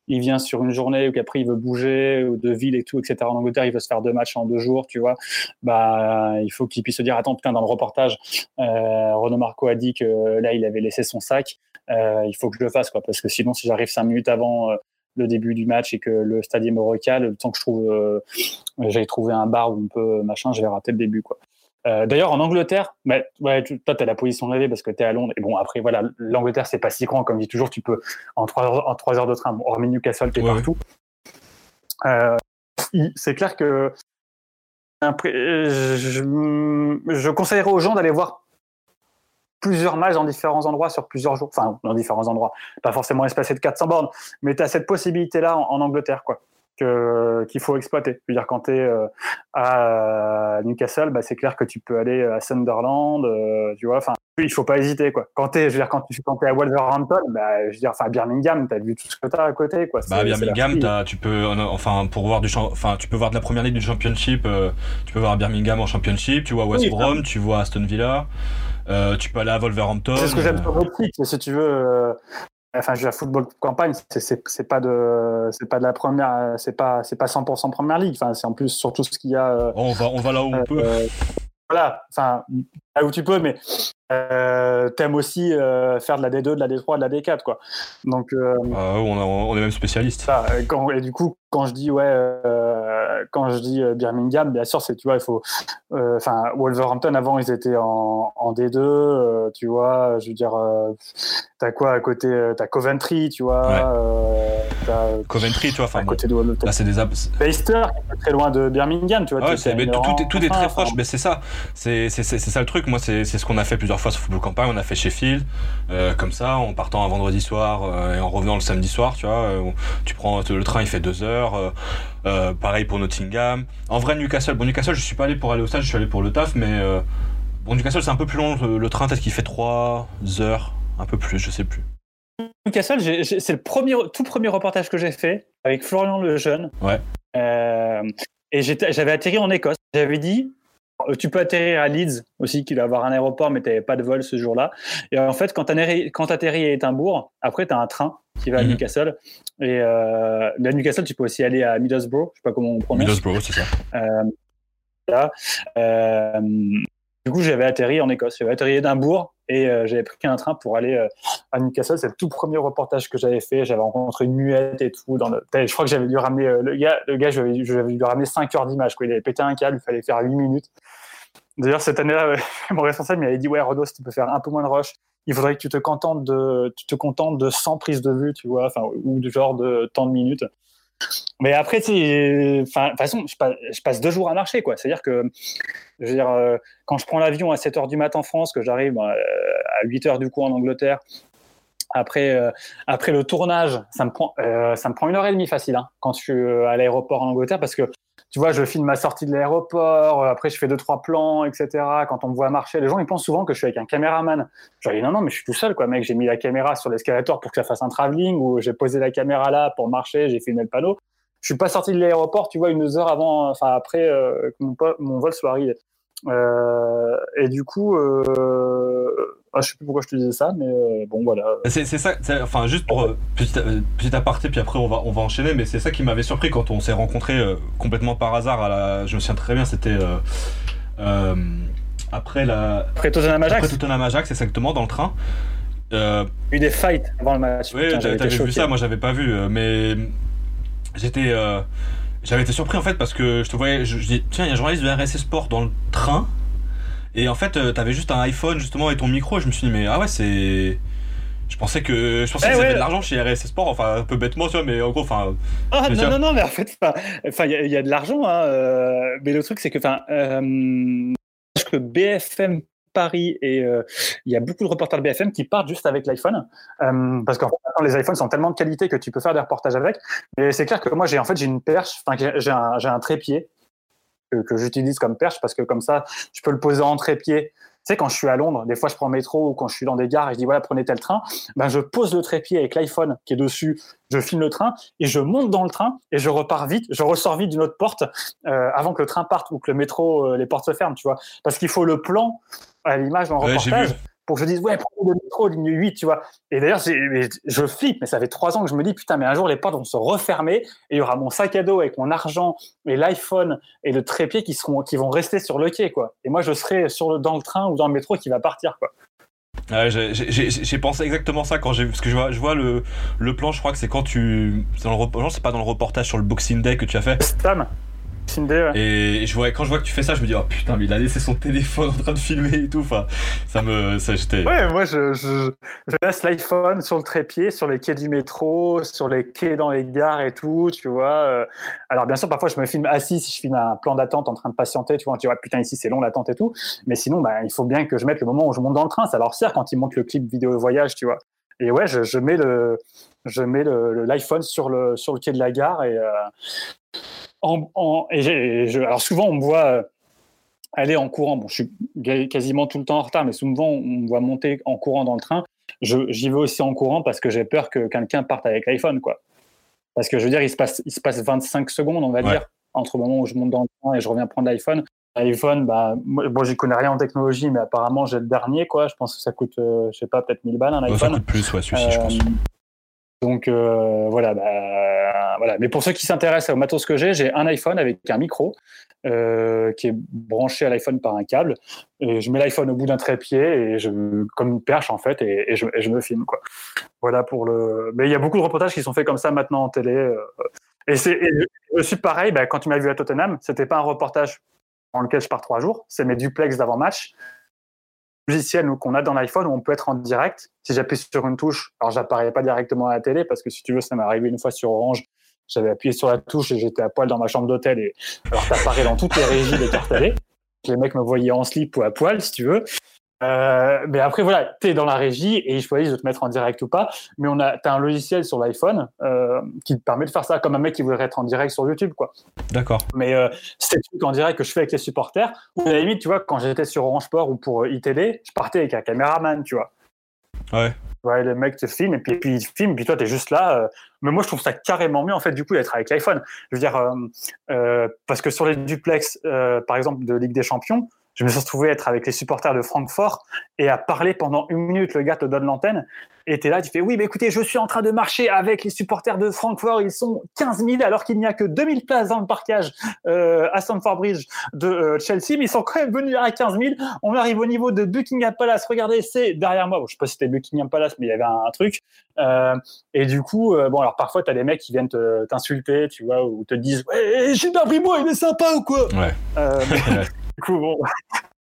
il vient sur une journée ou qu'après il veut bouger de ville et tout, etc. En Angleterre, il veut se faire deux matchs en deux jours, tu vois. Bah, il faut qu'il puisse se dire attends putain dans le reportage, euh, Renaud Marco a dit que là il avait laissé son sac, euh, il faut que je le fasse quoi, parce que sinon si j'arrive cinq minutes avant euh, le début du match et que le stade me recale, le temps que je trouve, euh, j'aille trouver un bar où on peut machin, je vais rater le début quoi. Euh, d'ailleurs, en Angleterre, bah, ouais, toi, tu as la position rêvée parce que tu es à Londres. Et bon, après, voilà, l'Angleterre, c'est pas si grand. Comme je dis toujours, tu peux, en trois heures, en trois heures de train, bon, hormis Newcastle, tu es partout. Euh, c'est clair que je, je conseillerais aux gens d'aller voir plusieurs matchs dans différents endroits sur plusieurs jours. Enfin, dans différents endroits. Pas forcément espacé de 400 bornes, mais tu as cette possibilité-là en, en Angleterre, quoi qu'il faut exploiter. Je veux dire, quand tu es euh, à Newcastle, bah, c'est clair que tu peux aller à Sunderland, euh, tu vois. Enfin, il faut pas hésiter, quoi. Quand tu es, je veux dire, quand tu quand es à Wolverhampton, bah, je veux dire, enfin, Birmingham, tu as vu tout ce que tu as à côté, quoi. Bah, Birmingham, as, tu peux, enfin, pour voir du, enfin, tu peux voir de la première ligue du Championship, euh, tu peux voir Birmingham en Championship, tu vois West Brom, tu vois Aston Villa. tu peux aller à Wolverhampton. C'est ce que j'aime sur site. Si tu veux, Enfin, je veux football campagne, c'est pas de, c'est pas de la première, c'est pas, c'est pas 100% première ligue. Enfin, c'est en plus surtout ce qu'il y a. Euh, on va, on va là où on euh, peut. Voilà, enfin, là où tu peux, mais euh, t'aimes aussi euh, faire de la D2, de la D3, de la D4, quoi. Donc, euh, ah, on, on, est même spécialiste. et du coup, quand je dis ouais, quand je dis Birmingham, bien sûr, c'est tu vois, il faut, enfin, Wolverhampton avant, ils étaient en, en D2, tu vois, je veux dire, t'as quoi à côté, t'as Coventry, tu vois, as, Coventry, tu vois, enfin, à côté de là, c'est des Leicester, est très loin de Birmingham, tu vois. Ouais, tout, tout, tout, est très proche, mais c'est ça, c'est ça le truc. Moi, c'est ce qu'on a fait plusieurs fois sur Football Campagne, on a fait Sheffield, euh, comme ça, en partant un vendredi soir euh, et en revenant le samedi soir, tu vois. Euh, tu prends le train, il fait deux heures. pareil pour Nottingham. En vrai, Newcastle, bon, Newcastle, je suis pas allé pour aller au stade, je suis allé pour le taf, mais bon, Newcastle, c'est un peu plus long. Le, train, peut-être qu'il fait trois heures, un peu plus, je sais plus. Newcastle, c'est le premier, tout premier reportage que j'ai fait avec Florian Lejeune. Ouais. et j'avais atterri en Écosse. J'avais dit, tu peux atterrir à Leeds aussi, qui doit avoir un aéroport, mais tu n'avais pas de vol ce jour-là. Et en fait, quand tu atterris à Édimbourg, après, tu as un train qui va à mhm. Newcastle. Et euh, à Newcastle, tu peux aussi aller à Middlesbrough, je sais pas comment on prononce. Middlesbrough, c'est ça. Euh, là, euh, du coup, j'avais atterri en Écosse. J'avais atterri à Édimbourg et euh, j'avais pris un train pour aller euh, à Newcastle. C'est le tout premier reportage que j'avais fait. J'avais rencontré une muette et tout. Dans le... Je crois que j'avais dû ramener euh, le gars. Le gars, j'avais dû ramener 5 heures d'image. Il avait pété un câble. Il fallait faire 8 minutes. D'ailleurs, cette année-là, mon responsable m'avait dit Ouais, Rodo, si tu peux faire un peu moins de rush, il faudrait que tu te contentes de, tu te contentes de 100 prises de vue, tu vois, ou du genre de tant de minutes. Mais après, de toute façon, je passe, deux jours à marcher, quoi. C'est-à-dire que, euh, quand je prends l'avion à 7 h du matin en France, que j'arrive euh, à 8 h du coup en Angleterre, après, euh, après le tournage, ça me prend, ça me prend une heure et demie facile hein, quand je suis à l'aéroport en Angleterre parce que tu vois, je filme ma sortie de l'aéroport, après je fais deux trois plans, etc. Quand on me voit marcher, les gens ils pensent souvent que je suis avec un caméraman. Je dis non non, mais je suis tout seul quoi, mec. J'ai mis la caméra sur l'escalator pour que ça fasse un travelling ou j'ai posé la caméra là pour marcher, j'ai filmé le panneau. Je suis pas sorti de l'aéroport, tu vois, une deux heures avant, enfin après euh, que mon, mon, vol soit arrivé. Euh, et du coup, euh, ah, je sais plus pourquoi je te disais ça, mais euh, bon, voilà. C'est ça, enfin, juste pour euh, petit, euh, petit, aparté, puis après on va, on va enchaîner, mais c'est ça qui m'avait surpris quand on s'est rencontrés complètement par hasard. À la, je me souviens très bien, c'était après la. Après Tottenham Ajax. Après Tottenham Ajax, exactement, dans le train. Il y a eu des fights avant le match. Oui, t'avais vu ça, moi j'avais pas vu, mais j'étais. euh, J'avais été surpris en fait parce que je te voyais. Je, je dis, tiens, il y a un journaliste de RSS Sport dans le train. Et en fait, euh, t'avais juste un iPhone justement et ton micro. Et je me suis dit, mais ah ouais, c'est. Je pensais que je pensais Eh qu'ils ouais. avaient de l'argent chez RSS Sport, enfin un peu bêtement, tu vois, mais en gros, enfin. Ah, non, non, non, mais en fait, enfin, il y, a- il y a de l'argent, hein, euh, mais le truc, c'est que, enfin, euh, que BFM Paris et euh, il y a beaucoup de reporters de BFM qui partent juste avec l'iPhone, euh, parce qu'en fait, les iPhones sont tellement de qualité que tu peux faire des reportages avec. Mais c'est clair que moi, j'ai en fait, j'ai une perche, enfin, j'ai- un, j'ai un trépied que, que j'utilise comme perche parce que comme ça, je peux le poser en trépied. Tu sais, quand je suis à Londres, des fois je prends le métro ou quand je suis dans des gares et je dis voilà, prenez tel train, ben je pose le trépied avec l'iPhone qui est dessus, je filme le train et je monte dans le train et je repars vite, je ressors vite d'une autre porte euh, avant que le train parte ou que le métro, euh, les portes se ferment, tu vois. Parce qu'il faut le plan à l'image dans le Ouais, reportage. Pour que je dise ouais, prenez le métro, ligne 8, tu vois. Et d'ailleurs, je flippe, mais ça fait trois ans que je me dis putain, mais un jour les portes vont se refermer et il y aura mon sac à dos avec mon argent et l'iPhone et le trépied qui seront qui vont rester sur le quai, quoi. Et moi, je serai sur le, dans le train ou dans le métro qui va partir, quoi. Ouais, j'ai- pensé exactement ça quand j'ai vu. Parce que je vois, je vois le, le plan, je crois que c'est quand tu. Dans le, non, c'est pas dans le reportage sur le Boxing Day que tu as fait. Sam, Ouais. Et je vois, quand je vois que tu fais ça, je me dis, oh putain, mais il a laissé son téléphone en train de filmer et tout. Enfin, ça me. Ça. Ouais, moi je, je, je laisse l'iPhone sur le trépied, sur les quais du métro, sur les quais dans les gares et tout, tu vois. euh. Alors bien sûr, parfois je me filme assis si je filme un plan d'attente en train de patienter, tu vois, tu vois, putain ici c'est long l'attente et tout. Mais sinon, bah, il faut bien que je mette le moment où je monte dans le train, ça leur sert quand ils montent le clip vidéo voyage, tu vois. Et ouais, je, je mets le, je mets le- le- l'iPhone sur le sur le quai de la gare et euh, en, en- et j'ai- je- alors souvent on me voit euh, aller en courant. Bon, je suis quasiment tout le temps en retard, mais souvent on me voit monter en courant dans le train. J'y vais aussi en courant parce que j'ai peur que quelqu'un parte avec l'iPhone, quoi. Parce que je veux dire, il se passe, il se passe 25 secondes, on va Ouais. dire, entre le moment où je monte dans le train et je reviens prendre l'iPhone. L'iPhone, bah, moi, bon, j'y connais rien en technologie, mais apparemment j'ai le dernier, quoi. Je pense que ça coûte, euh, je sais pas, peut-être 1000 balles un Oh, ça iPhone. coûte plus, ouais, celui-ci, je pense. Donc euh, voilà, bah, voilà. Mais pour ceux qui s'intéressent au matos que j'ai, j'ai un iPhone avec un micro euh, qui est branché à l'iPhone par un câble. Et je mets l'iPhone au bout d'un trépied et je, comme une perche en fait, et, je, me filme. Voilà pour le. Mais il y a beaucoup de reportages qui sont faits comme ça maintenant en télé. euh, et c'est je suis pareil. Bah, quand tu m'as vu à Tottenham, c'était pas un reportage dans lequel je pars trois jours. C'est mes duplex d'avant match logiciel qu'on a dans l'iPhone où on peut être en direct. Si j'appuie sur une touche, alors j'apparais pas directement à la télé parce que si tu veux, ça m'est arrivé une fois sur Orange. J'avais appuyé sur la touche et j'étais à poil dans ma chambre d'hôtel et alors t'apparais dans toutes les régies des cartes. Les mecs me voyaient en slip ou à poil, si tu veux. Euh, mais après, voilà, tu es dans la régie et ils choisissent de te mettre en direct ou pas. Mais on a, as un logiciel sur l'iPhone euh, qui te permet de faire ça comme un mec qui voudrait être en direct sur YouTube, quoi. D'accord. Mais euh, c'est des trucs en direct que je fais avec les supporters. Ou à la limite, tu vois, quand j'étais sur Orange Sport ou pour ITD, je partais avec un caméraman, tu vois. Ouais. Ouais, le mec te filme et puis, et puis il filme, puis toi, tu es juste là. euh. Mais moi, je trouve ça carrément mieux, en fait, du coup, d'être avec l'iPhone. Je veux dire, parce que sur les duplex, par exemple, de Ligue des Champions, je me suis retrouvé à être avec les supporters de Francfort et à parler pendant une minute. Le gars te donne l'antenne et tu es là, tu fais Oui, mais écoutez, je suis en train de marcher avec les supporters de Francfort. Ils sont 15 000 alors qu'il n'y a que 2000 places dans le parcage euh, à Stamford Bridge de euh, Chelsea, mais ils sont quand même venus à 15 000. On arrive au niveau de Buckingham Palace. Regardez, c'est derrière moi. Bon, je sais pas si c'était Buckingham Palace, mais il y avait un, un truc. Euh, et du coup, bon, alors parfois, tu as des mecs qui viennent te- t'insulter, tu vois, ou te disent Ouais, Primo, il est sympa ou quoi? Ouais. Mais- du coup, bon,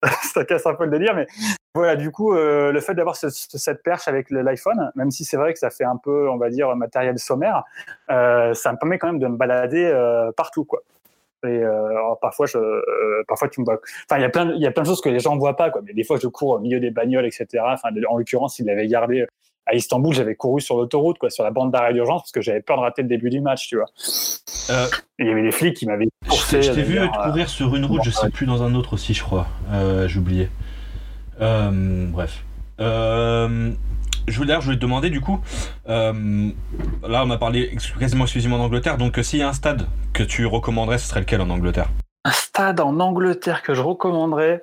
ça casse un peu le délire, mais voilà, du coup, euh, le fait d'avoir ce- ce- cette perche avec l'iPhone, même si c'est vrai que ça fait un peu, on va dire, matériel sommaire, euh, ça me permet quand même de me balader euh, partout, quoi. Et parfois, je, parfois tu me vois. Enfin, il y a plein, de- choses que les gens voient pas, quoi. Mais des fois, je cours au milieu des bagnoles, etc. Enfin, en l'occurrence, il l'avait gardé à Istanbul, j'avais couru sur l'autoroute, quoi, sur la bande d'arrêt d'urgence, parce que j'avais peur de rater le début du match, tu vois. Euh, il y avait des flics qui m'avaient je poussé. t'ai- je t'ai vu euh, courir sur une route, je sais plus dans un autre aussi, je crois. Euh, J'ai oublié. Euh, bref. Euh, je voulais, je voulais te demander du coup. euh, là, on a parlé quasiment exclusivement d'Angleterre. Donc, euh, s'il y a un stade que tu recommanderais, ce serait lequel en Angleterre? Un stade en Angleterre que je recommanderais.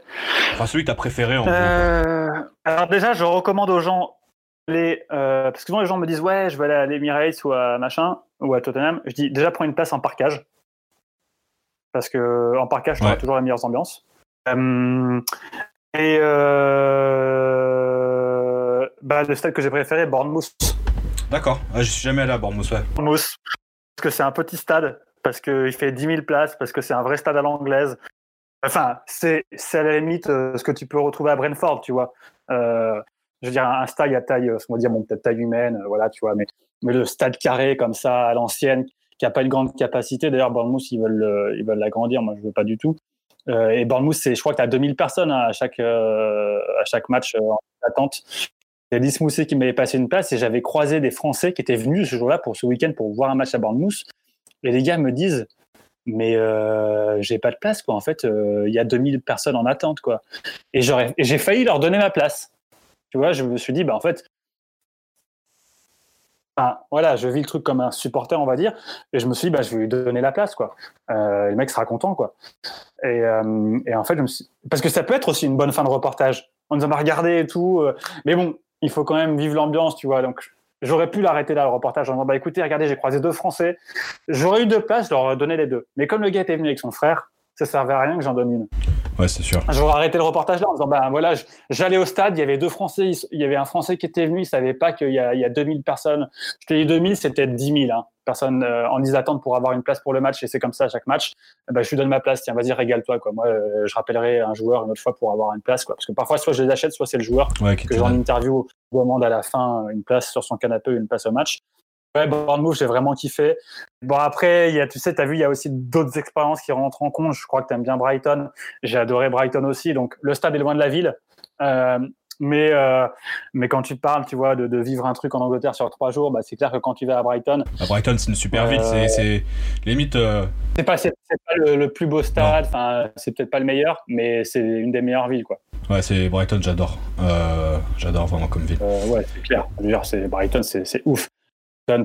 Enfin, celui que t'as préféré en. Euh, alors déjà, je recommande aux gens euh, parce que souvent les gens me disent ouais, je vais aller à l'Emirates ou à machin ou à Tottenham. Je dis déjà prends une place en parkage parce que en parkage, tu Ouais. toujours les meilleures ambiances. Euh, et euh, bah, le stade que j'ai préféré, Bournemouth. D'accord. Ah, je suis jamais allé à Bournemouth. ouais. Bournemouth. Parce que c'est un petit stade, parce qu'il fait 10 000 places, parce que c'est un vrai stade à l'anglaise. Enfin, c'est à la limite ce que tu peux retrouver à Brentford, tu vois. Euh, je veux dire, un stade à taille, euh, on va dire, bon, peut-être taille humaine, voilà, tu vois, mais, le stade carré comme ça, à l'ancienne, qui n'a pas une grande capacité. D'ailleurs, Bournemouth, ils veulent ils veulent l'agrandir, moi, je veux pas du tout. et Bournemouth, c'est, je crois que tu as 2000 personnes hein, à, chaque, à chaque match en attente. Il y a Lys Mousset qui m'avait passé une place et j'avais croisé des Français qui étaient venus ce jour-là pour ce week-end pour voir un match à Bournemouth. Et les gars me disent, mais euh, j'ai pas de place quoi. En fait, euh, il y a 2000 personnes en attente quoi. Et j'ai failli leur donner ma place. Tu vois, je me suis dit bah en fait, voilà, je vis le truc comme un supporter on va dire, et je me suis dit bah je vais lui donner la place quoi. Euh, le mec sera content quoi. Et, euh, en fait, je me parce que ça peut être aussi une bonne fin de reportage. On nous a regardé et tout, euh, mais bon, il faut quand même vivre l'ambiance, tu vois. Donc J'aurais pu l'arrêter là, le reportage, en disant bah écoutez, regardez, j'ai croisé deux Français. J'aurais eu deux places, je leur aurais donné les deux. Mais comme le gars était venu avec son frère, ça servait à rien que j'en donne une. Ouais, c'est sûr. J'aurais arrêté le reportage là en disant, ben voilà, j'allais au stade, il y avait deux Français, il y avait un Français qui était venu, il savait pas qu'il y, a, il y a 2000 personnes. Je te dis 2000, c'était 10 000 hein, personnes euh, en liste d'attente pour avoir une place pour le match, et c'est comme ça à chaque match. Ben, je lui donne ma place, tiens, vas-y, régale-toi. Quoi. Moi, euh, je rappellerai un joueur une autre fois pour avoir une place, quoi. parce que parfois, soit je les achète, soit c'est le joueur ouais, que j'en interview demande à la fin une place sur son canapé, une place au match. Ouais, Bournemouth, j'ai vraiment kiffé. Bon, après, il y a, tu sais, tu as vu, il y a aussi d'autres expériences qui rentrent en compte. Je crois que tu aimes bien Brighton. J'ai adoré Brighton aussi. Donc, le stade est loin de la ville. Euh, mais, euh, mais quand tu parles, tu vois, de, de, vivre un truc en Angleterre sur trois jours, bah, c'est clair que quand tu vas à Brighton. À Brighton, c'est une super ville. C'est limite. Euh... C'est pas, pas le, le, plus beau stade. Enfin, c'est peut-être pas le meilleur, mais c'est une des meilleures villes, quoi. Ouais, c'est Brighton, j'adore. Euh, j'adore vraiment comme ville. Euh, ouais, c'est clair. C'est Brighton, c'est ouf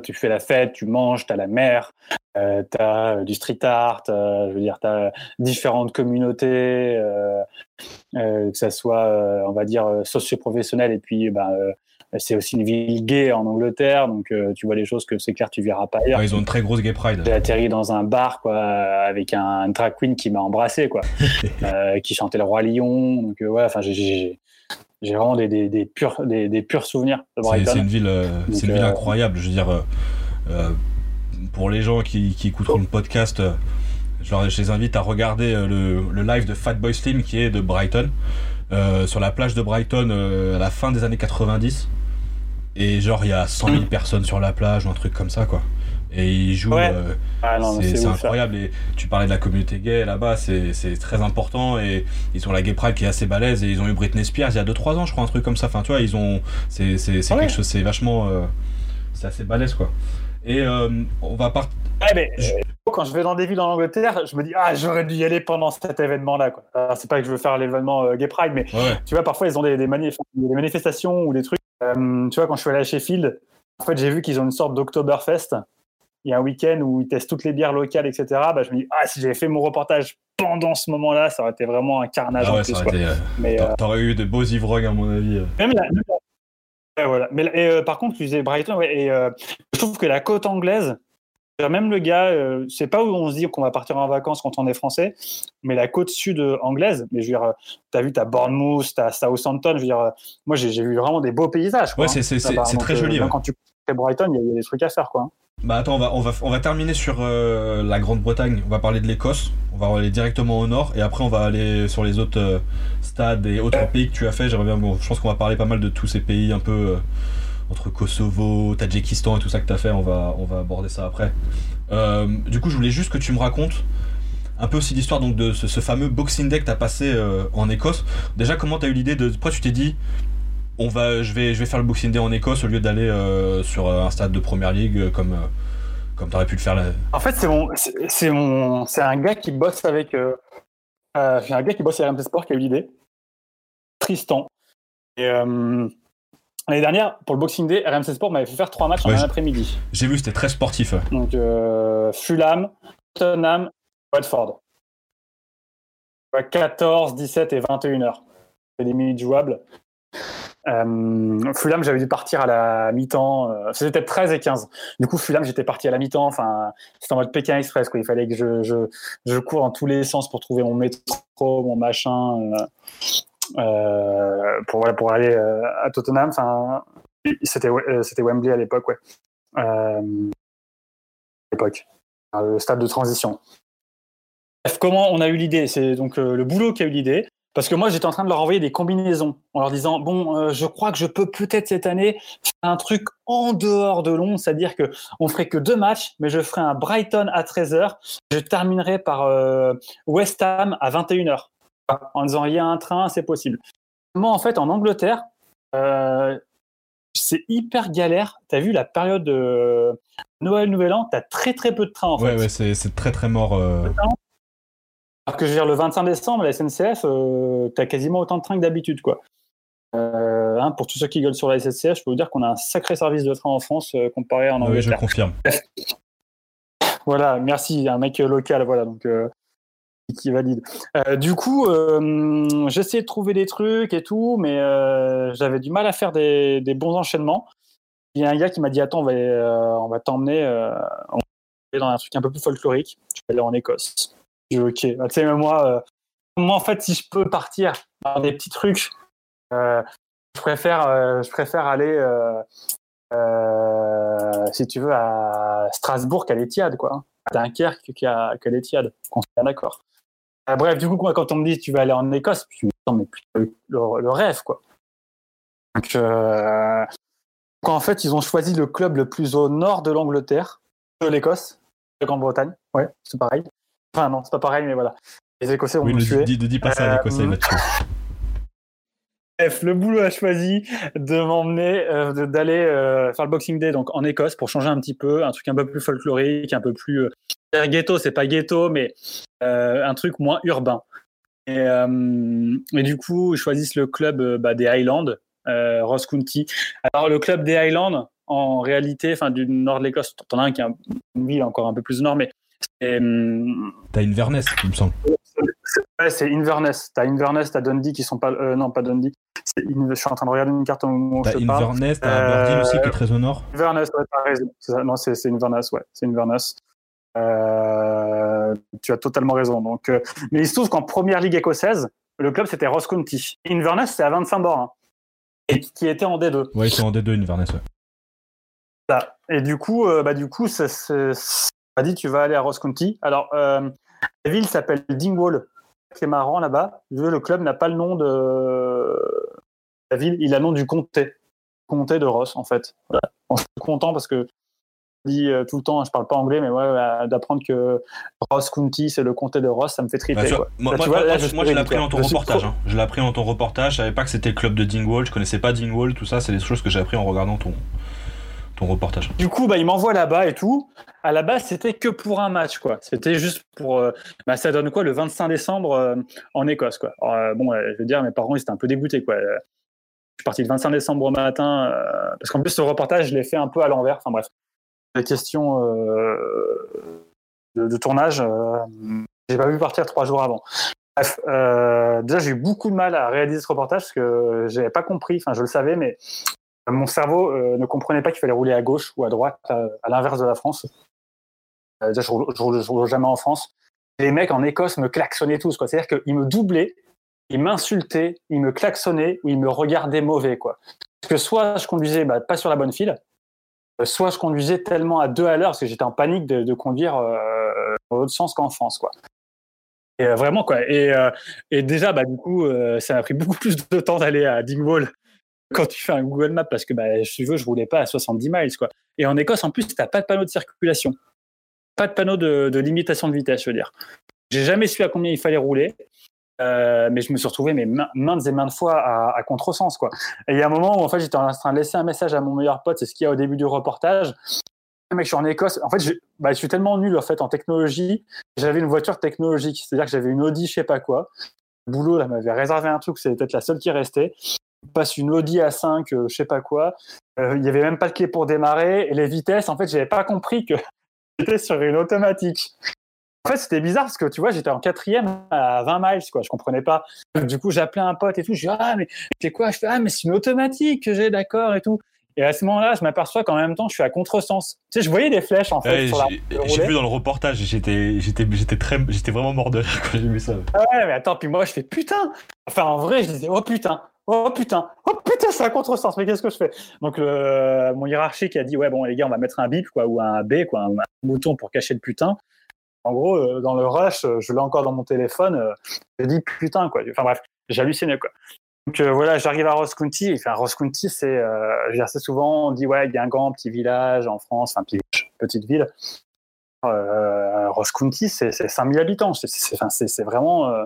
tu fais la fête, tu manges, tu as la mer, euh, tu as euh, du street art, euh, je veux dire, tu as différentes communautés, euh, que ça soit, on va dire, socio-professionnel, et puis ben, c'est aussi une ville gay en Angleterre, donc tu vois les choses que c'est clair, tu verras pas ailleurs. Ouais, ils ont une très grosse gay pride. J'ai atterri dans un bar quoi, avec un, drag queen qui m'a embrassé, quoi, qui chantait le Roi Lion, donc ouais, enfin, j'ai j'ai vraiment des, des, des, purs, des, des, purs souvenirs de Brighton. C'est une ville, euh, c'est une ville euh, incroyable. Je veux dire, euh, pour les gens qui, qui écouteront le podcast, je, leur, je, les invite à regarder le, le, live de Fatboy Slim qui est de Brighton, sur la plage de Brighton à la fin des années 90. Et genre, il y a 100 000 personnes sur la plage ou un truc comme ça, quoi et ils jouent. Ouais. Euh, ah c'est incroyable. Et tu parlais de la communauté gay là-bas, c'est très important. Et ils ont la Gay Pride qui est assez balèze. Et ils ont eu Britney Spears il y a 2-3 ans, je crois, un truc comme ça. Enfin, tu vois, ils ont. C'est ouais. quelque chose, c'est vachement. Euh, c'est assez balèze, quoi. Et euh, on va partir. Ouais, mais, je... Quand je vais dans des villes en Angleterre, je me dis, ah, j'aurais dû y aller pendant cet événement-là. C'est pas que je veux faire l'événement Gay Pride, mais tu vois, parfois, ils ont des, des, manif des manifestations ou des trucs. tu vois, quand je suis allé à Sheffield, en fait, j'ai vu qu'ils ont une sorte d'Oktoberfest il y a un week-end où ils testent toutes les bières locales, etc. Bah, je me dis, ah, si j'avais fait mon reportage pendant ce moment-là, ça aurait été vraiment un carnage. Ah ouais, ça aurait été, euh, Mais t'aurais eu de beaux ivrognes, à mon avis. Euh. Même la, voilà. Mais et, euh, par contre, tu disais Brighton, ouais, et je trouve que la côte anglaise, même le gars, c'est pas où on se dit qu'on va partir en vacances quand on est français, mais la côte sud anglaise, mais je veux dire, t'as vu, t'as Bournemouth, t'as Southampton, je veux dire, moi j'ai vu vraiment des beaux paysages. Quoi, ouais, c'est hein, très joli. Quand tu fais Brighton, il y, y, a des trucs à faire, quoi. Bah attends, on va, on va, on va terminer sur euh, la Grande-Bretagne. On va parler de l'Écosse. On va aller directement au nord et après on va aller sur les autres euh, stades et autres pays que tu as fait. J'aimerais bien, bon, je pense qu'on va parler pas mal de tous ces pays un peu euh, entre Kosovo, Tadjikistan et tout ça que tu as fait. On va, on va aborder ça après. du coup, je voulais juste que tu me racontes un peu aussi l'histoire donc de ce, ce, fameux Boxing Day que tu as passé en Écosse. Déjà, comment tu as eu l'idée de. Pourquoi tu t'es dit on va, je, vais, je vais faire le Boxing Day en Écosse au lieu d'aller euh, sur un stade de première ligue euh, comme, euh, comme tu aurais pu le faire là. En fait, c'est mon, c'est mon, c'est un gars qui bosse avec, euh, c'est un gars qui bosse à RMC Sport qui a eu l'idée. Tristan. Et l'année dernière, pour le Boxing Day, RMC Sport m'avait fait faire trois matchs en un après-midi. J'ai vu, c'était très sportif. Donc Fulham, Tottenham, Watford. 14, 17 et 21 heures. C'est des minutes jouables. Euh, Fulham, j'avais dû partir à la mi-temps. Euh, c'était 13 et 15. Du coup, Fulham, j'étais parti à la mi-temps. Enfin, c'était en mode Pékin Express. Il fallait que je, cours dans tous les sens pour trouver mon métro, mon machin, euh, euh pour, aller à Tottenham. Enfin, c'était, c'était Wembley à l'époque, l'époque, le stade de transition. Bref, comment on a eu l'idée? C'est donc le boulot qui a eu l'idée. Parce que moi, j'étais en train de leur envoyer des combinaisons en leur disant bon, euh, je crois que je peux peut-être cette année faire un truc en dehors de long, c'est-à-dire que on ferait que deux matchs, mais je ferai un Brighton à 13h, je terminerai par euh, West Ham à 21h. En disant il y a un train, c'est possible. Moi, en fait, en Angleterre, euh, c'est hyper galère. Tu as vu la période de Noël, Nouvel An, tu as très très peu de trains en ouais, fait. Ouais, c'est très très mort. Alors que je veux dire, le 25 décembre, la SNCF, euh, tu as quasiment autant de trains que d'habitude. quoi. Euh, hein, pour tous ceux qui gueulent sur la SNCF, je peux vous dire qu'on a un sacré service de train en France euh, comparé en Angleterre. Oui, je confirme. voilà, merci, un mec local, voilà, donc qui valide. du coup, j'essayais de trouver des trucs et tout, mais j'avais du mal à faire des, bons enchaînements. Il y a un gars qui m'a dit Attends, on va, on va t'emmener dans un truc un peu plus folklorique. Tu vas aller en Écosse ok. Bah, tu sais, moi, euh, moi, en fait, si je peux partir dans des petits trucs, euh, je, préfère, euh, je préfère aller, si tu veux, à Strasbourg qu'à l'Etihad, quoi. À Dunkerque qu'à l'Etihad. On est d'accord. bref, du coup, quand on me dit tu vas aller en Écosse, je me dis, mais le, le, rêve, quoi. Donc, en fait, ils ont choisi le club le plus au nord de l'Angleterre, de l'Écosse, de Grande-Bretagne. Ouais, c'est pareil. Enfin, non, c'est pas pareil, mais voilà. Les Écossais ont oui, tué. Ne dis pas ça à l'Écossais, il va tuer. Bref, le boulot a choisi de m'emmener, euh, d'aller euh, faire le Boxing Day donc en Écosse pour changer un petit peu, un truc un peu plus folklorique, un peu plus euh, ghetto, c'est pas ghetto, mais un truc moins urbain. Et, et, du coup, ils choisissent le club bah, des Highlands, Ross County. Alors le club des Highlands, en réalité, enfin du nord de l'Écosse, t'en as un qui est une ville encore un peu plus au nord, mais t'as Inverness, il me semble. Ouais, c'est Inverness. T'as Inverness, t'as Dundee qui sont pas. Euh, non, pas Dundee. Je suis en train de regarder une carte au moment où T'as Inverness, t'as Aberdeen aussi qui est très au nord. Inverness, ouais, t'as raison. Ça. Non, c'est Inverness, ouais. C'est Inverness. Euh, tu as totalement raison. Donc, euh, mais il se trouve qu'en première ligue écossaise, le club c'était Ross County. Inverness, c'est à 25 bords. Hein, et qui était en D2. Ouais, ils sont en D2, Inverness, ouais. Et du coup, bah, du coup, c'est dit tu vas aller à Ross County. Alors, euh, la ville s'appelle Dingwall. C'est marrant là-bas. Le club n'a pas le nom de la ville, il a le nom du comté. Comté de Ross, en fait. je suis content parce que je dis euh, tout le temps, je parle pas anglais, mais ouais, d'apprendre que Ross County, c'est le comté de Ross, ça me fait triper. Moi, je, l'ai appris dans ton reportage. Hein. Je l'ai appris dans ton reportage. Je savais pas que c'était le club de Dingwall. Je connaissais pas Dingwall. Tout ça, c'est des choses que j'ai appris en regardant ton, reportage. Du coup, bah, il m'envoie là-bas et tout. À la base, c'était que pour un match, quoi. C'était juste pour. Euh, bah, ça donne quoi le 25 décembre euh, en Écosse, quoi. Euh, bon, je veux dire, mes parents, ils étaient un peu dégoûtés, quoi. Je suis parti le 25 décembre au matin, parce qu'en plus, ce reportage, je l'ai fait un peu à l'envers. Enfin bref, les questions de, tournage, j'ai pas vu partir trois jours avant. Bref, déjà, j'ai eu beaucoup de mal à réaliser ce reportage parce que j'avais pas compris. Enfin, je le savais, mais mon cerveau euh, ne comprenait pas qu'il fallait rouler à gauche ou à droite, à, l'inverse de la France. Euh, je, roule, jamais en France. Les mecs en Écosse me klaxonnaient tous. C'est-à-dire qu'ils me doublaient, ils m'insultaient, ils me klaxonnaient ou ils me regardaient mauvais. Quoi. Parce que soit je conduisais bah, pas sur la bonne file, euh, soit je conduisais tellement à deux à l'heure parce que j'étais en panique de, conduire dans l'autre sens qu'en France. Quoi. Et vraiment quoi. Et, déjà, bah, du coup, ça m'a pris beaucoup plus de temps d'aller à Dingwall quand tu fais un Google Maps, parce que bah, tu veux, je roulais pas à 70 miles. Quoi. Et en Écosse, en plus, tu n'as pas de panneau de circulation. Pas de panneau de, limitation de vitesse, je veux dire. J'ai jamais su à combien il fallait rouler. Euh, mais je me suis retrouvé maintes et maintes fois à, contresens quoi. Et il y a un moment où en fait j'étais en train de laisser un message à mon meilleur pote, c'est ce qu'il y a au début du reportage. Mec, je suis en Écosse. En fait, je, bah, je suis tellement nul en fait en technologie. J'avais une voiture technologique, c'est-à-dire que j'avais une Audi, je sais pas quoi. Le boulot là m'avait réservé un truc, c'est peut-être la seule qui restait passe une Audi A5, euh, je sais pas quoi. Euh, il y avait même pas de clé pour démarrer. Et les vitesses, en fait, j'avais pas compris que j'étais sur une automatique. En fait, c'était bizarre parce que tu vois, j'étais en quatrième à 20 miles, quoi. Je comprenais pas. Du coup, j'appelais un pote et tout. Je dis ah mais c'est quoi? Je fais ah mais c'est une automatique que j'ai, d'accord et tout. Et à ce moment-là, je m'aperçois qu'en même temps, je suis à contresens. Tu sais, je voyais des flèches en fait. j'ai vu dans le reportage, j'étais, j'étais, j'étais très, j'étais vraiment mort de rire quand j'ai vu ça. Ah ouais, mais attends, puis moi, je fais putain. Enfin, en vrai, je disais oh putain, oh putain, oh putain, c'est un contresens, mais qu'est-ce que je fais? Donc le, mon hiérarchique a dit ouais bon les gars, on va mettre un bip quoi ou un B quoi, un, bouton pour cacher le putain. En gros, euh, dans le rush, euh, je l'ai encore dans mon téléphone. Euh, je dis putain quoi. Enfin bref, j'ai halluciné quoi. Donc euh, voilà, j'arrive à Ross County. Enfin, Ross County, c'est euh, assez souvent on dit ouais, il y a un grand petit village en France, un petit petite ville. Euh, Ross County, c'est 5000 habitants. C'est vraiment euh,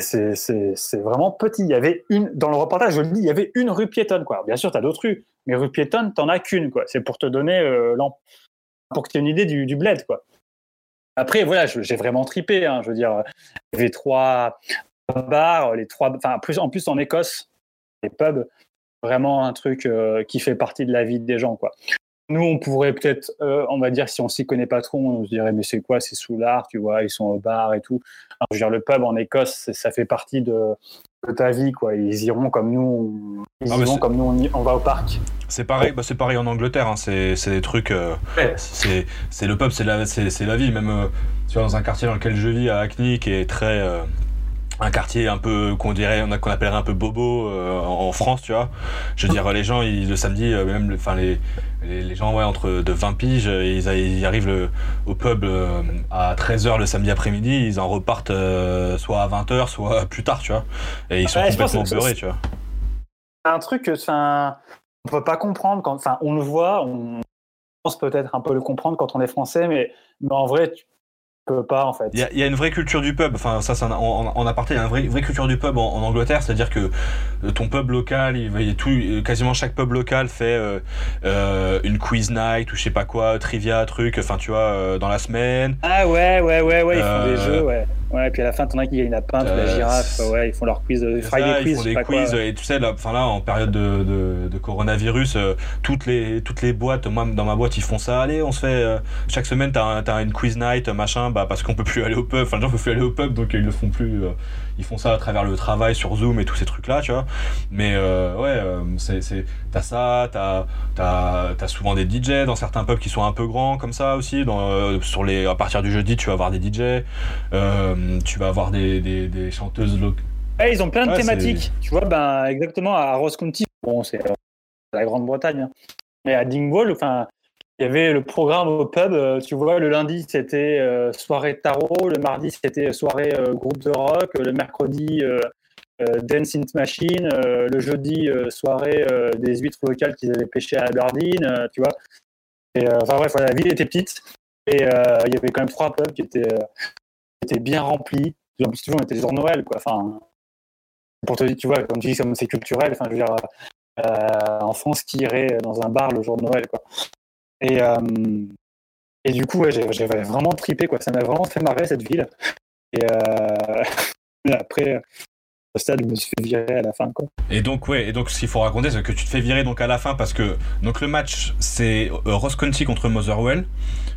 c'est vraiment petit. Il y avait une, dans le reportage, je le dis, il y avait une rue piétonne, quoi. Bien sûr, tu as d'autres rues, mais rue piétonne, t'en as qu'une. C'est pour te donner, euh, pour que tu aies une idée du, du bled, quoi. Après, voilà, j'ai vraiment tripé, hein, je veux dire, il y avait trois bars, les trois, enfin, plus, en plus en Écosse, les pubs, vraiment un truc euh, qui fait partie de la vie des gens, quoi. Nous, on pourrait peut-être, euh, on va dire, si on s'y connaît pas trop, on se dirait, mais c'est quoi, c'est sous l'art, tu vois, ils sont au bar et tout. Alors, je veux dire, le pub en Écosse, ça fait partie de, de ta vie, quoi. Ils iront comme nous, on, ils Ah, iront comme nous, on, y- on va au parc. C'est pareil, bah, c'est pareil en Angleterre. hein, C'est des trucs. euh, Ouais. c'est le pub, c'est la, vie. Même euh, tu vois, dans un quartier dans lequel je vis à Hackney, qui est très un quartier un peu qu'on dirait, qu'on appellerait un peu bobo euh, en, France, tu vois. Je veux dire, les gens, ils, le samedi, euh, même, enfin les, les, les gens, ouais, entre de 20 piges, euh, ils, arrivent le- au pub euh, à 13h le samedi après-midi, ils en repartent soit à 20h, soit plus tard, tu vois. Et ils sont Ouais, complètement beurrés, tu vois. un truc, enfin, on peut pas comprendre quand, enfin, on le voit, on pense peut-être un peu le comprendre quand on est français, mais, mais en vrai, tu peux pas, en fait. Il y, a, il y a une vraie culture du pub, enfin ça c'est un- en, en aparté, il y a une vraie, vraie culture du pub en, en Angleterre, c'est-à-dire que euh, ton pub local, il, tout, euh, quasiment chaque pub local fait euh, euh, une quiz night ou je sais pas quoi, trivia, truc, enfin tu vois, euh, dans la semaine. Ah ouais, ouais, ouais, ouais, ils font des jeux, ouais. Ouais, et puis à la fin, t'en as qui gagnent la pinte, Euh, la girafe, c'est- ouais, ils font leur quiz, euh, C'est Friday ça, quiz, ils font des quoi. quiz et tu sais là, enfin là en période de, de, de coronavirus, euh, toutes les toutes les boîtes, moi dans ma boîte ils font ça. Allez, on se fait euh, chaque semaine t'as t'as une quiz night machin, bah parce qu'on peut plus aller au pub, enfin les gens peuvent plus aller au pub donc euh, ils le font plus. Ils font ça à travers le travail sur Zoom et tous ces trucs là, tu vois. Mais euh, ouais, euh, c'est t'as ça, t'as t'as t'as souvent des DJ dans certains pubs qui sont un peu grands comme ça aussi. Dans, euh, sur les à partir du jeudi tu vas avoir des DJ, tu vas avoir des des, des chanteuses locales. Ouais, ils ont plein de Ouais, thématiques. Tu vois, ben, exactement, à Ross County, bon, c'est la Grande-Bretagne. hein. Mais à Dingwall, enfin, il y avait le programme au pub. euh, tu vois, le lundi, c'était euh, soirée tarot. Le mardi, c'était soirée euh, groupe de rock. Le mercredi, Dance Int Machine. le jeudi, soirée des huîtres locales qu'ils avaient pêchées à Aberdeen. euh, tu vois. Enfin bref, la ville était petite. Et il y avait quand même trois pubs qui étaient, étaient bien remplis. En plus, toujours, on était le jour de Noël, quoi. Enfin, pour te dire, tu vois, comme tu dis, c'est culturel, enfin, je veux dire, en France, qui irait dans un bar le jour de Noël, quoi. Et, euh, et du coup, ouais, j'ai- j'avais vraiment tripé, quoi. Ça m'a vraiment fait marrer, cette ville. Et, euh, et après, au stade, je me suis fait virer à la fin, quoi. Et donc ouais, et donc ce qu'il faut raconter, c'est que tu te fais virer donc à la fin parce que donc le match c'est euh, Ross County contre Motherwell.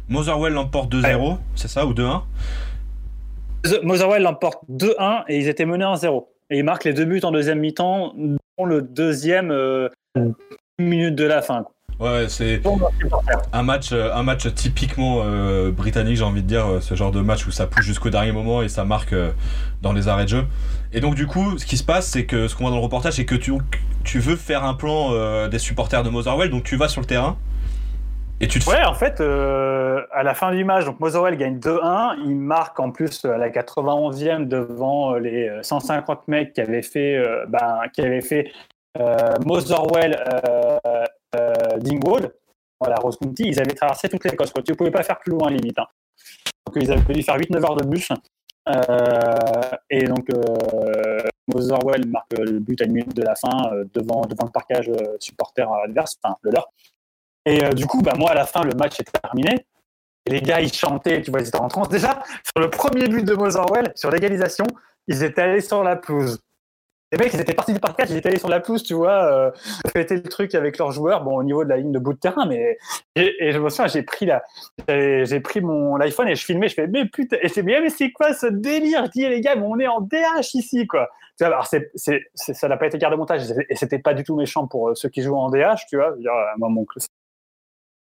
Motherwell l'emporte 2-0, c'est ça ou 2-1 Motherwell l'emporte 2-1 et ils étaient menés 1-0. Et ils marquent les deux buts en deuxième mi-temps, dont le deuxième euh, une minute de la fin. quoi. Ouais, c'est bah, un match euh, un match typiquement euh, britannique, j'ai envie de dire euh, ce genre de match où ça pousse jusqu'au dernier moment et ça marque euh, dans les arrêts de jeu. Et donc du coup, ce qui se passe, c'est que ce qu'on voit dans le reportage, c'est que tu tu veux faire un plan euh, des supporters de Motherwell, donc tu vas sur le terrain et tu te Ouais, en fait, à la fin du match, donc Motherwell gagne 2-1. Il marque en plus à la 91e devant les euh, 150 mecs qui avaient fait, ben, qui avaient fait euh, Motherwell euh, Dingwall. Voilà, Rose County. Ils avaient traversé toute l'Écosse. Tu ne pouvais pas faire plus loin, limite. hein. Donc, ils avaient dû faire 8-9 heures de bus. Euh, et donc, euh, Motherwell marque le but à une minute de la fin euh, devant, devant le parcage euh, supporter adverse, enfin, le leur. Et euh, du coup, bah, moi, à la fin, le match est terminé. Et les gars, ils chantaient, tu vois, ils étaient en transe. Déjà, sur le premier but de Motherwell, sur l'égalisation, ils étaient allés sur la pelouse. Les mecs, ils étaient partis du parcage, ils étaient allés sur la pelouse, tu vois, euh, fêter le truc avec leurs joueurs, bon, au niveau de la ligne de bout de terrain, mais et, je me souviens, j'ai pris la, pris mon iPhone et je filmais, je fais, mais putain, et je fais, mais, mais c'est quoi ce délire? Je dis, les gars, mais on est en DH ici, quoi. Tu vois, alors c'est, c'est, c'est- ça n'a pas été garde montage, et c'était pas du tout méchant pour euh, ceux qui jouent en DH, tu vois. Dire, moi, mon,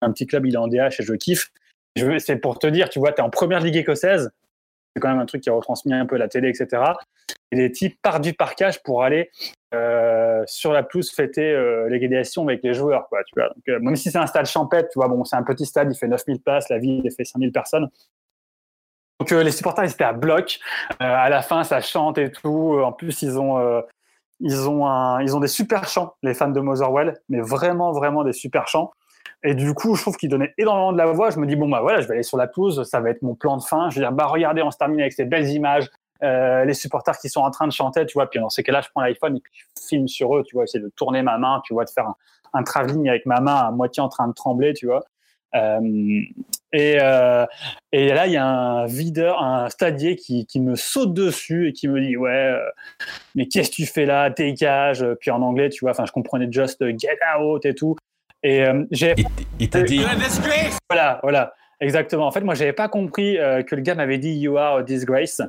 un petit club, il est en DH et je kiffe. C'est pour te dire, tu vois, tu es en première ligue écossaise. C'est quand même un truc qui est retransmis un peu à la télé, etc. Et les types partent du parcage pour aller euh, sur la pelouse fêter euh, l'égalisation avec les joueurs. Quoi, tu vois. Euh, même si c'est un stade champêtre, tu vois, bon, c'est un petit stade, il fait 9000 places, la ville, il fait 5000 personnes. Donc les supporters, ils étaient à bloc. à la fin, ça chante et tout. En plus, ils ont, ils ont, un, ils ont des super chants, les fans de Motherwell, mais vraiment, vraiment des super chants. Et du coup, je trouve qu'ils donnaient énormément de la voix. Je me dis, bon, bah voilà, je vais aller sur la pelouse, ça va être mon plan de fin. Je vais dire, bah regardez, on se termine avec ces belles images, les supporters qui sont en train de chanter, tu vois. Puis dans ces cas-là, je prends l'iPhone et puis je filme sur eux, tu vois, essayer de tourner ma main, tu vois, de faire un, un travelling avec ma main à moitié en train de trembler, tu vois. Euh, et, euh, et, là, il y a un videur, un stadier qui, qui, me saute dessus et qui me dit Ouais, euh, mais qu'est-ce que tu fais là? Dégage. Puis en anglais, tu vois, enfin, je comprenais just get out et tout. Et j'ai. Il t'a dit. Voilà, voilà. Exactement. En fait, moi, j'avais pas compris que le gars m'avait dit You are a disgrace.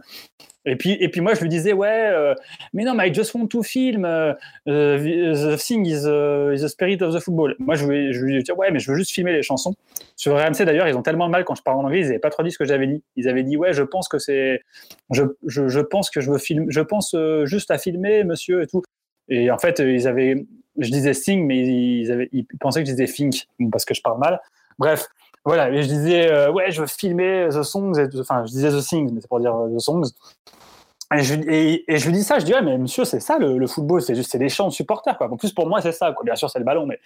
Et puis, et puis moi, je lui disais, ouais, euh, mais non, mais I just want to film. Uh, the thing is, uh, is, the spirit of the football. Moi, je, lui, je lui disais, ouais, mais je veux juste filmer les chansons. Sur RMC, d'ailleurs, ils ont tellement de mal quand je parle en anglais, ils n'avaient pas trop dit ce que j'avais dit. Ils avaient dit, ouais, je pense que c'est. Je, je, je, pense que je veux filmer. Je pense euh, juste à filmer, monsieur, et tout. Et en fait, ils avaient. Je disais sing, mais ils, avaient, ils pensaient que je disais think, parce que je parle mal. Bref, voilà, et je disais, euh, ouais, je veux filmer The Songs, enfin, je disais The Things, mais c'est pour dire The Songs. Et je, lui dis ça, je dis, ouais, mais monsieur, c'est ça le, football, c'est juste, c'est des chants de supporters, quoi. En plus, pour moi, c'est ça, quoi. Bien sûr, c'est le ballon, mais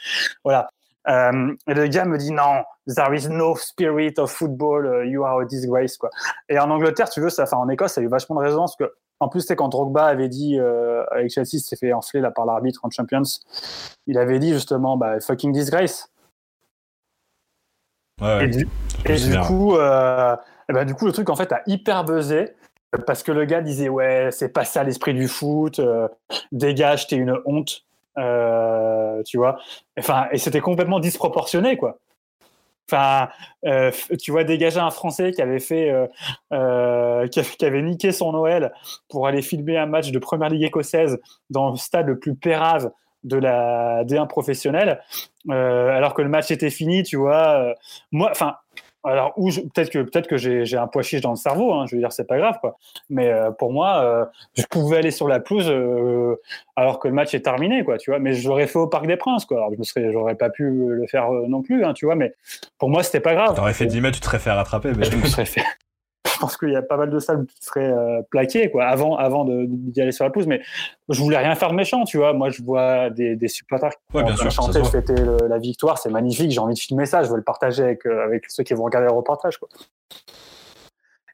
voilà. Euh, et le gars me dit, non, there is no spirit of football, uh, you are a disgrace, quoi. Et en Angleterre, tu veux, ça, enfin, en Écosse, ça a eu vachement de résonance, que, en plus, c'est quand Drogba avait dit, euh, avec Chelsea, s'est fait enfler, là, par l'arbitre en Champions, il avait dit, justement, bah, fucking disgrace. Ouais, et du, et du coup, euh, et ben, du coup, le truc, en fait, a hyper buzzé parce que le gars disait ouais c'est pas ça l'esprit du foot euh, dégage t'es une honte tu vois. Enfin et c'était complètement disproportionné quoi enfin euh, tu vois dégager un français qui avait fait qui, avait niqué son Noël pour aller filmer un match de première ligue écossaise dans le stade le plus pérave de la D1 professionnelle alors que le match était fini tu vois moi enfin alors, ou peut-être que peut-être que j'ai un poids chiche dans le cerveau. Hein, je veux dire, c'est pas grave, quoi. Mais euh, pour moi, euh, je pouvais aller sur la pelouse euh, alors que le match est terminé, quoi. Tu vois. Mais je l'aurais fait au Parc des Princes, quoi. Alors, je me serais, j'aurais pas pu le faire non plus, hein, tu vois. Mais pour moi, c'était pas grave. T'aurais fait 10 mètres, tu te serais fait rattraper. Mais... Je me serais fait pense qu'il y a pas mal de salles qui seraient euh, plaquées quoi, avant, avant d'y aller sur la pousse. Mais je voulais rien faire de méchant, tu vois. Moi, je vois des, des supporters qui ouais, chanter, fêter la victoire, c'est magnifique. J'ai envie de filmer ça, je veux le partager avec, euh, avec ceux qui vont regarder le reportage. Quoi.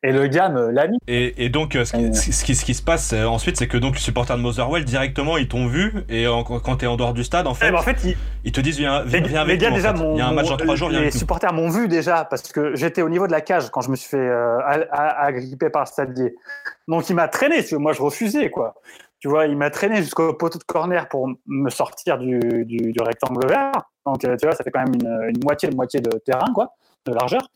Et le gars l'a mis. Et, donc, euh, ce, qui, ce, qui, se passe euh, ensuite, c'est que donc, les supporters de Motherwell, directement, ils t'ont vu. Et quand tu es en dehors du stade, en fait, en fait ils, te disent Viens, viens, les, avec gars, déjà, Il y a un match dans trois jours. Les supporters m'ont vu déjà, parce que j'étais au niveau de la cage quand je me suis fait euh, agripper par le stadier. Donc, il m'a traîné. Moi, je refusais, quoi. Tu vois, il m'a traîné jusqu'au poteau de corner pour me sortir du, du, rectangle vert. Donc, tu vois, ça fait quand même une, une moitié de moitié de terrain, quoi de largeur.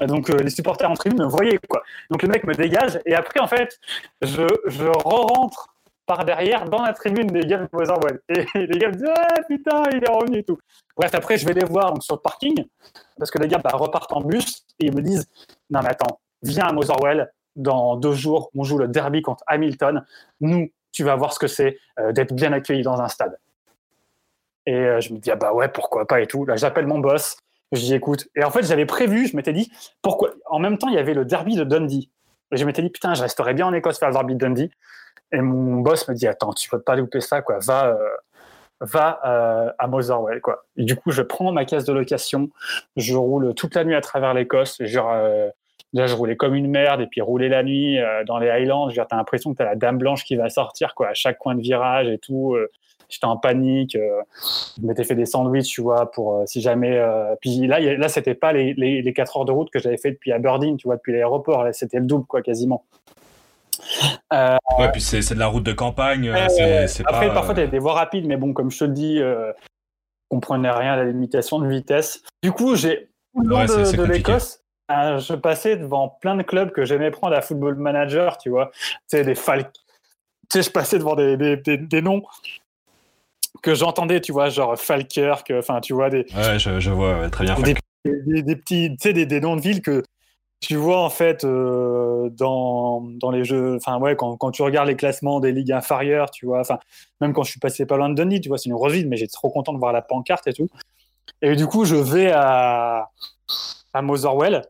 Donc euh, les supporters en tribune me voyaient quoi. Donc le mec me dégage et après en fait je, je re-rentre par derrière dans la tribune des gars de Motherwell. Et les gars me disent ah putain il est revenu et tout. Bref après je vais les voir sur le parking parce que les gars bah, repartent en bus et ils me disent non mais attends viens à Motherwell dans deux jours on joue le derby contre Hamilton. Nous tu vas voir ce que c'est euh, d'être bien accueilli dans un stade. Et euh, je me dis, ah bah ouais, pourquoi pas et tout. Là, j'appelle mon boss. Dis écoute. Et en fait, j'avais prévu, je m'étais dit, pourquoi En même temps, il y avait le derby de Dundee. Et je m'étais dit, putain, je resterais bien en Écosse faire le derby de Dundee. Et mon boss me dit, attends, tu peux pas louper ça, quoi. Va, euh, va euh, à Motherwell, quoi. Et du coup, je prends ma caisse de location, je roule toute la nuit à travers l'Écosse. Genre, euh, Là, je roulais comme une merde, et puis rouler la nuit dans les Highlands, tu as l'impression que tu as la dame blanche qui va sortir quoi, à chaque coin de virage et tout j'étais en panique. Euh, je m'étais fait des sandwichs, tu vois, pour euh, si jamais. Euh, puis là, là, c'était pas les, les, 4 heures de route que j'avais fait depuis Aberdeen, tu vois, depuis l'aéroport. C'était le double, quoi, quasiment. ouais, puis c'est de la route de campagne. Après, parfois, tu des voies rapides, mais bon, comme je te le dis, euh, on comprenait rien à la limitation de vitesse. Du coup, j'ai ouais, de, de l'Écosse. Je passais devant plein de clubs que j'aimais prendre à Football Manager, tu vois. Tu sais, des Falcons. Tu sais, je passais devant des, des, des noms que j'entendais, tu vois, genre Falkirk, enfin, tu vois, des. Ouais, je, vois, très bien. Des, des, petits, tu sais, des, noms de villes que tu vois en fait euh, dans, dans les jeux, enfin ouais, quand, quand, tu regardes les classements des ligues inférieures, tu vois, enfin même quand je suis passé pas loin de Dundee, tu vois, c'est une revide, mais j'étais trop content de voir la pancarte et tout. Et du coup, je vais à, à Motherwell.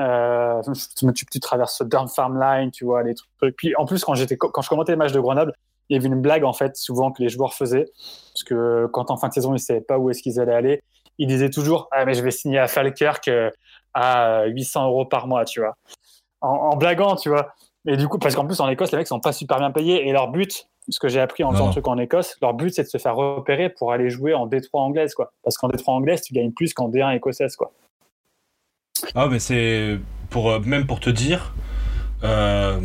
Euh, tu, tu, tu, traverses Durham Farm Line, tu vois, les trucs. Puis en plus, quand, j'étais, quand je commentais les matchs de Grenoble, il y avait une blague en fait souvent que les joueurs faisaient parce que quand en fin de saison ils savaient pas où est-ce qu'ils allaient aller ils disaient toujours ah mais je vais signer à Falkirk à 800 euros par mois, tu vois. En, blaguant, tu vois. Et du coup, parce qu'en plus, en Écosse, les mecs sont pas super bien payés et leur but, ce que j'ai appris en faisant truc en Écosse, leur but, c'est de se faire repérer pour aller jouer en D3 anglaise, quoi. Parce qu'en D3 anglaise, tu gagnes plus qu'en D1 écossaise, quoi. Ah, mais c'est pour euh, même pour te dire, euh,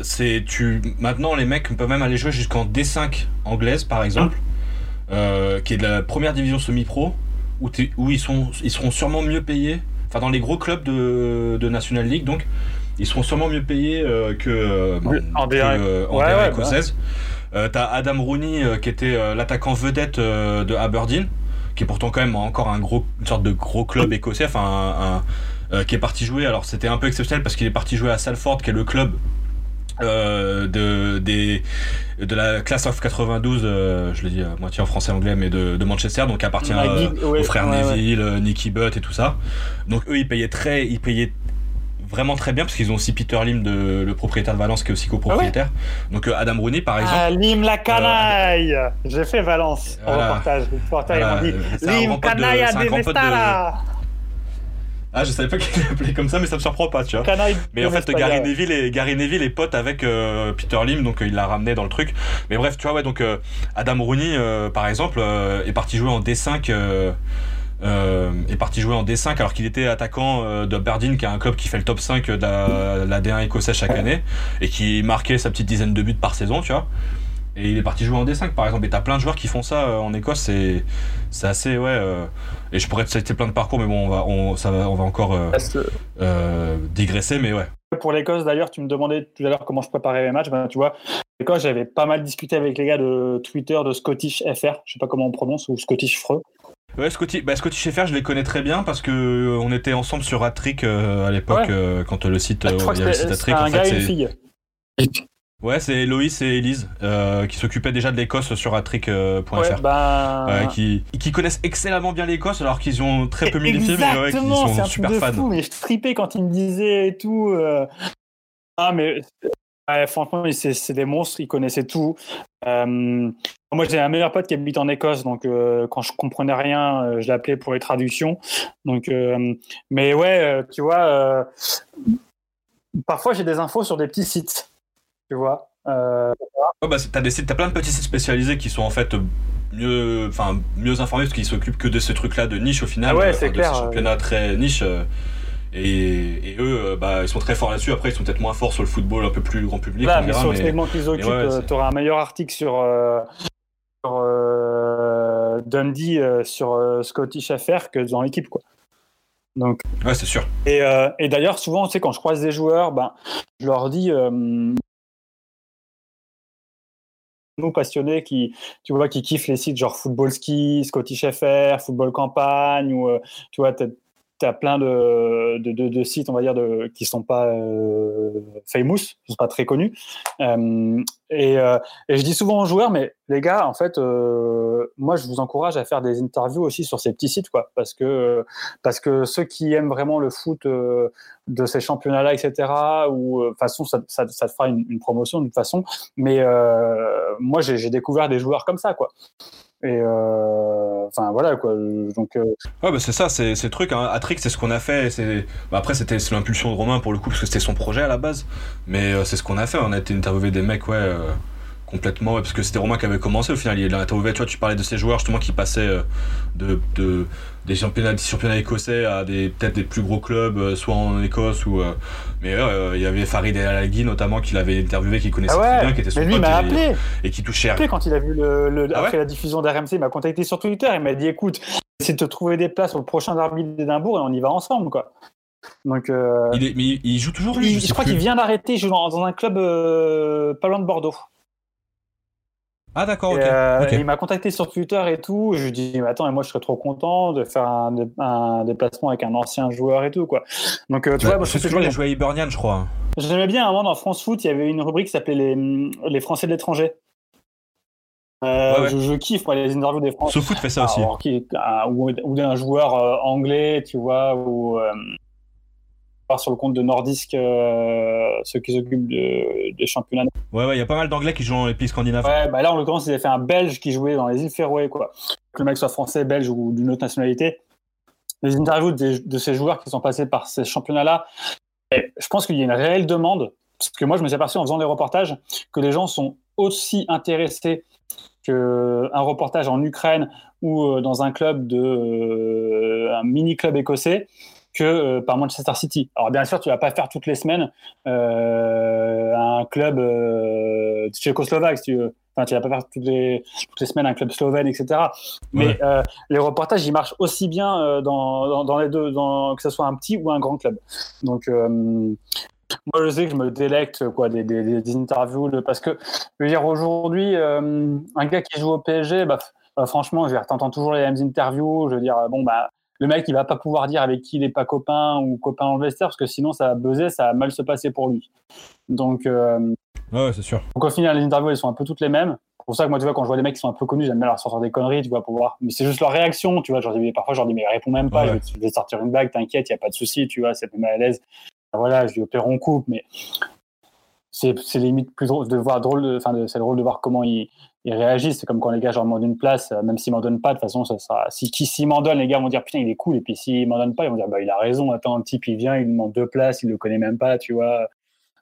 c'est tu maintenant les mecs peuvent même aller jouer jusqu'en D5 anglaise, par exemple, euh, qui est de la première division semi-pro, où, où ils sont ils seront sûrement mieux payés enfin dans les gros clubs de, de National League, donc ils seront sûrement mieux payés euh, que euh, en D1 euh, écossaise. Bah. T'as Adam Rooney qui était l'attaquant vedette de Aberdeen, qui est pourtant quand même encore un gros, une sorte de gros club écossais, enfin qui est parti jouer. Alors c'était un peu exceptionnel parce qu'il est parti jouer à Salford, qui est le club euh, de, des, de la classe of 92, euh, je le dis à moitié en français anglais, mais de, de Manchester, donc appartient euh, aux frères Neville, Nicky Butt et tout ça. Donc eux, ils payaient très, ils payaient vraiment très bien parce qu'ils ont aussi Peter Lim, de, le propriétaire de Valence, qui est aussi copropriétaire. Ah donc Adam Rooney, par exemple. Ah, Lim la canaille J'ai fait Valence au reportage. Le reportage, voilà, dit Lim canaille à ah, je savais pas qu'il l'appelait comme ça, mais ça me surprend pas, tu vois. mais en fait, Gary Neville, est, Gary Neville est pote avec euh, Peter Lim, donc euh, il l'a ramené dans le truc. Mais bref, tu vois, ouais, donc euh, Adam Rooney, par exemple, est parti jouer en D5. est parti jouer en D5 alors qu'il était attaquant de Berdine qui est un club qui fait le top 5 de la, D1 écossais chaque année et qui marquait sa petite dizaine de buts par saison, tu vois. Et il est parti jouer en D5 par exemple. Et t'as plein de joueurs qui font ça en Écosse. C'est, c'est assez, ouais. Et je pourrais te citer plein de parcours, mais bon, on va, on, ça va, on va encore euh, euh, digresser, mais ouais. Pour l'Écosse, d'ailleurs, tu me demandais tout à l'heure comment je préparais mes matchs. Ben, tu vois, l'Écosse, j'avais pas mal discuté avec les gars de Twitter de Scottish FR, je sais pas comment on prononce, ou Scottish Freux. Ouais, Scottish, bah, Scottish FR, je les connais très bien parce que euh, on était ensemble sur Atrick à l'époque, quand le site, il y avait le site. Un en gars et une fille. Ouais, c'est Loïs et Elise euh, qui s'occupaient déjà de l'Écosse sur atric.fr. Euh, bah... qui, qui, connaissent excellemment bien l'Écosse alors qu'ils ont très peu mis les pieds, mais ouais, ils sont super fans. Fou, mais je tripais quand ils me disaient et tout. Euh. Ah, mais franchement, c'est des monstres, ils connaissaient tout. moi, j'ai un meilleur pote qui habite en Écosse, donc quand je comprenais rien, je l'appelais pour les traductions. Donc, mais ouais, tu vois, parfois j'ai des infos sur des petits sites tu vois. Euh, bah, t'as, des sites, plein de petits sites spécialisés qui sont en fait mieux, enfin mieux informés parce qu'ils s'occupent que de ces trucs-là de niche au final, ah ouais, c'est clair, de ces championnats très niche. Euh, et, et, eux, euh, bah, ils sont très forts là-dessus. Après, ils sont peut-être moins forts sur le football un peu plus grand public. Là, mais sur le segment qu'ils occupent, tu auras un meilleur article sur, sur Dundee, sur Scottish Affair que dans l'équipe, quoi. Donc, ouais, c'est sûr. Et, et d'ailleurs, souvent, tu sais, quand je croise des joueurs, ben, je leur dis, nous passionnés qui, tu vois, qui kiffent les sites genre Football Ski, Scottish FR, Football Campagne, ou euh, tu vois, tu as plein de, de, sites, on va dire, de, qui sont pas euh, famous, qui sont pas très connus. Euh, et, euh, et, je dis souvent aux joueurs, mais les gars, en fait, euh, moi, je vous encourage à faire des interviews aussi sur ces petits sites, quoi, parce que parce que ceux qui aiment vraiment le foot de ces championnats-là, etc., ou de toute façon, ça, ça, ça fera une, une, promotion toute façon. Mais moi, j'ai découvert des joueurs comme ça, quoi. Euh, enfin voilà quoi. Donc euh, ouais bah c'est ça, c'est le truc. Hein. C'est ce qu'on a fait. C'est bah, après c'était l'impulsion de Romain pour le coup parce que c'était son projet à la base. Mais euh, c'est ce qu'on a fait. On a été interviewé des mecs ouais complètement parce que c'était Romain qui avait commencé au final il a interviewé tu vois tu parlais de ces joueurs justement qui passaient de, de des championnats, des championnats écossais à des peut-être des plus gros clubs, euh, soit en Écosse ou. Euh, mais euh, il y avait Farid El Alaghi notamment qui l'avait interviewé, qui connaissait ah très bien, qui était son mais lui m'a appelé et, qui touchait. Appelé quand il a vu le, ah après la diffusion d'RMC, il m'a contacté sur Twitter, il m'a dit écoute, c'est de te trouver des places au prochain derby d'Édimbourg et on y va ensemble quoi. Donc, il est, mais il joue toujours je, crois qu'il vient d'arrêter, il joue dans, un club pas loin de Bordeaux. Ah d'accord, ok. Et, euh, ok. Il m'a contacté sur Twitter et tout. Je lui dis, attends, moi je serais trop content de faire un, un déplacement avec un ancien joueur et tout quoi. Donc euh, tu Bah, vois, moi, je toujours les joueurs à Hibernian, je crois. J'aimais bien avant dans France Foot, il y avait une rubrique qui s'appelait les, les Français de l'étranger. Euh, Ouais, ouais. Je, je kiffe les interviews des Français. SoFoot fait ça aussi. Alors, qui- un- ou, ou d'un joueur euh, anglais, tu vois, ou voir sur le compte de Nordisk, euh, ceux qui s'occupent de- des championnats. Ouais, ouais, il y a pas mal d'anglais qui jouent dans les pays scandinaves. Ouais, bah là en l'occurrence, ils avaient fait un Belge qui jouait dans les îles Féroé, quoi. Que le mec soit français, belge ou d'une autre nationalité. Les interviews de ces joueurs qui sont passés par ces championnats-là, et je pense qu'il y a une réelle demande, parce que moi je me suis aperçu en faisant des reportages que les gens sont aussi intéressés qu'un reportage en Ukraine ou euh, dans un club de euh, un mini club écossais que euh, par Manchester City. Alors bien sûr, tu vas pas faire toutes les semaines euh, un club euh, tchécoslovaque, si tu veux. Enfin, tu vas pas faire toutes les, toutes les semaines un club slovène, etc. Mais Ouais. euh, les reportages, ils marchent aussi bien euh, dans, dans, dans les deux, dans, que ce soit un petit ou un grand club. Donc, euh, moi, je sais que je me délecte quoi, des, des, des interviews, parce que, je veux dire, aujourd'hui, un gars qui joue au PSG, bah, bah, franchement, je veux dire, t'entends toujours les mêmes interviews. Je veux dire, bon, bah, le mec, il va pas pouvoir dire avec qui il est pas copain ou copain en vestiaire, parce que sinon, ça va buzzer, ça va mal se passer pour lui. Donc, euh, Ouais, ouais, c'est sûr. donc au final, les interviews, elles sont un peu toutes les mêmes. C'est pour ça que moi, tu vois, quand je vois des mecs qui sont un peu connus, j'aime bien leur sortir des conneries, tu vois, pour voir. Mais c'est juste leur réaction, tu vois. Genre, parfois, je leur dis, mais réponds même pas, Ouais. je, vais, sortir une blague, t'inquiète, il n'y a pas de souci, tu vois, c'est mal à l'aise. Voilà, je au pire, on coupe, mais c'est limite plus drôle de voir, drôle enfin, c'est drôle de voir comment ils, ils réagissent. C'est comme quand les gars, je leur demande une place, euh, même s'ils m'en donnent pas, de toute façon, ça sera, si, qui, s'ils m'en donnent, les gars vont dire, putain, il est cool, et puis s'ils m'en donnent pas, ils vont dire, bah, il a raison, attends, un type, il vient, il demande deux places, il le connaît même pas, tu vois.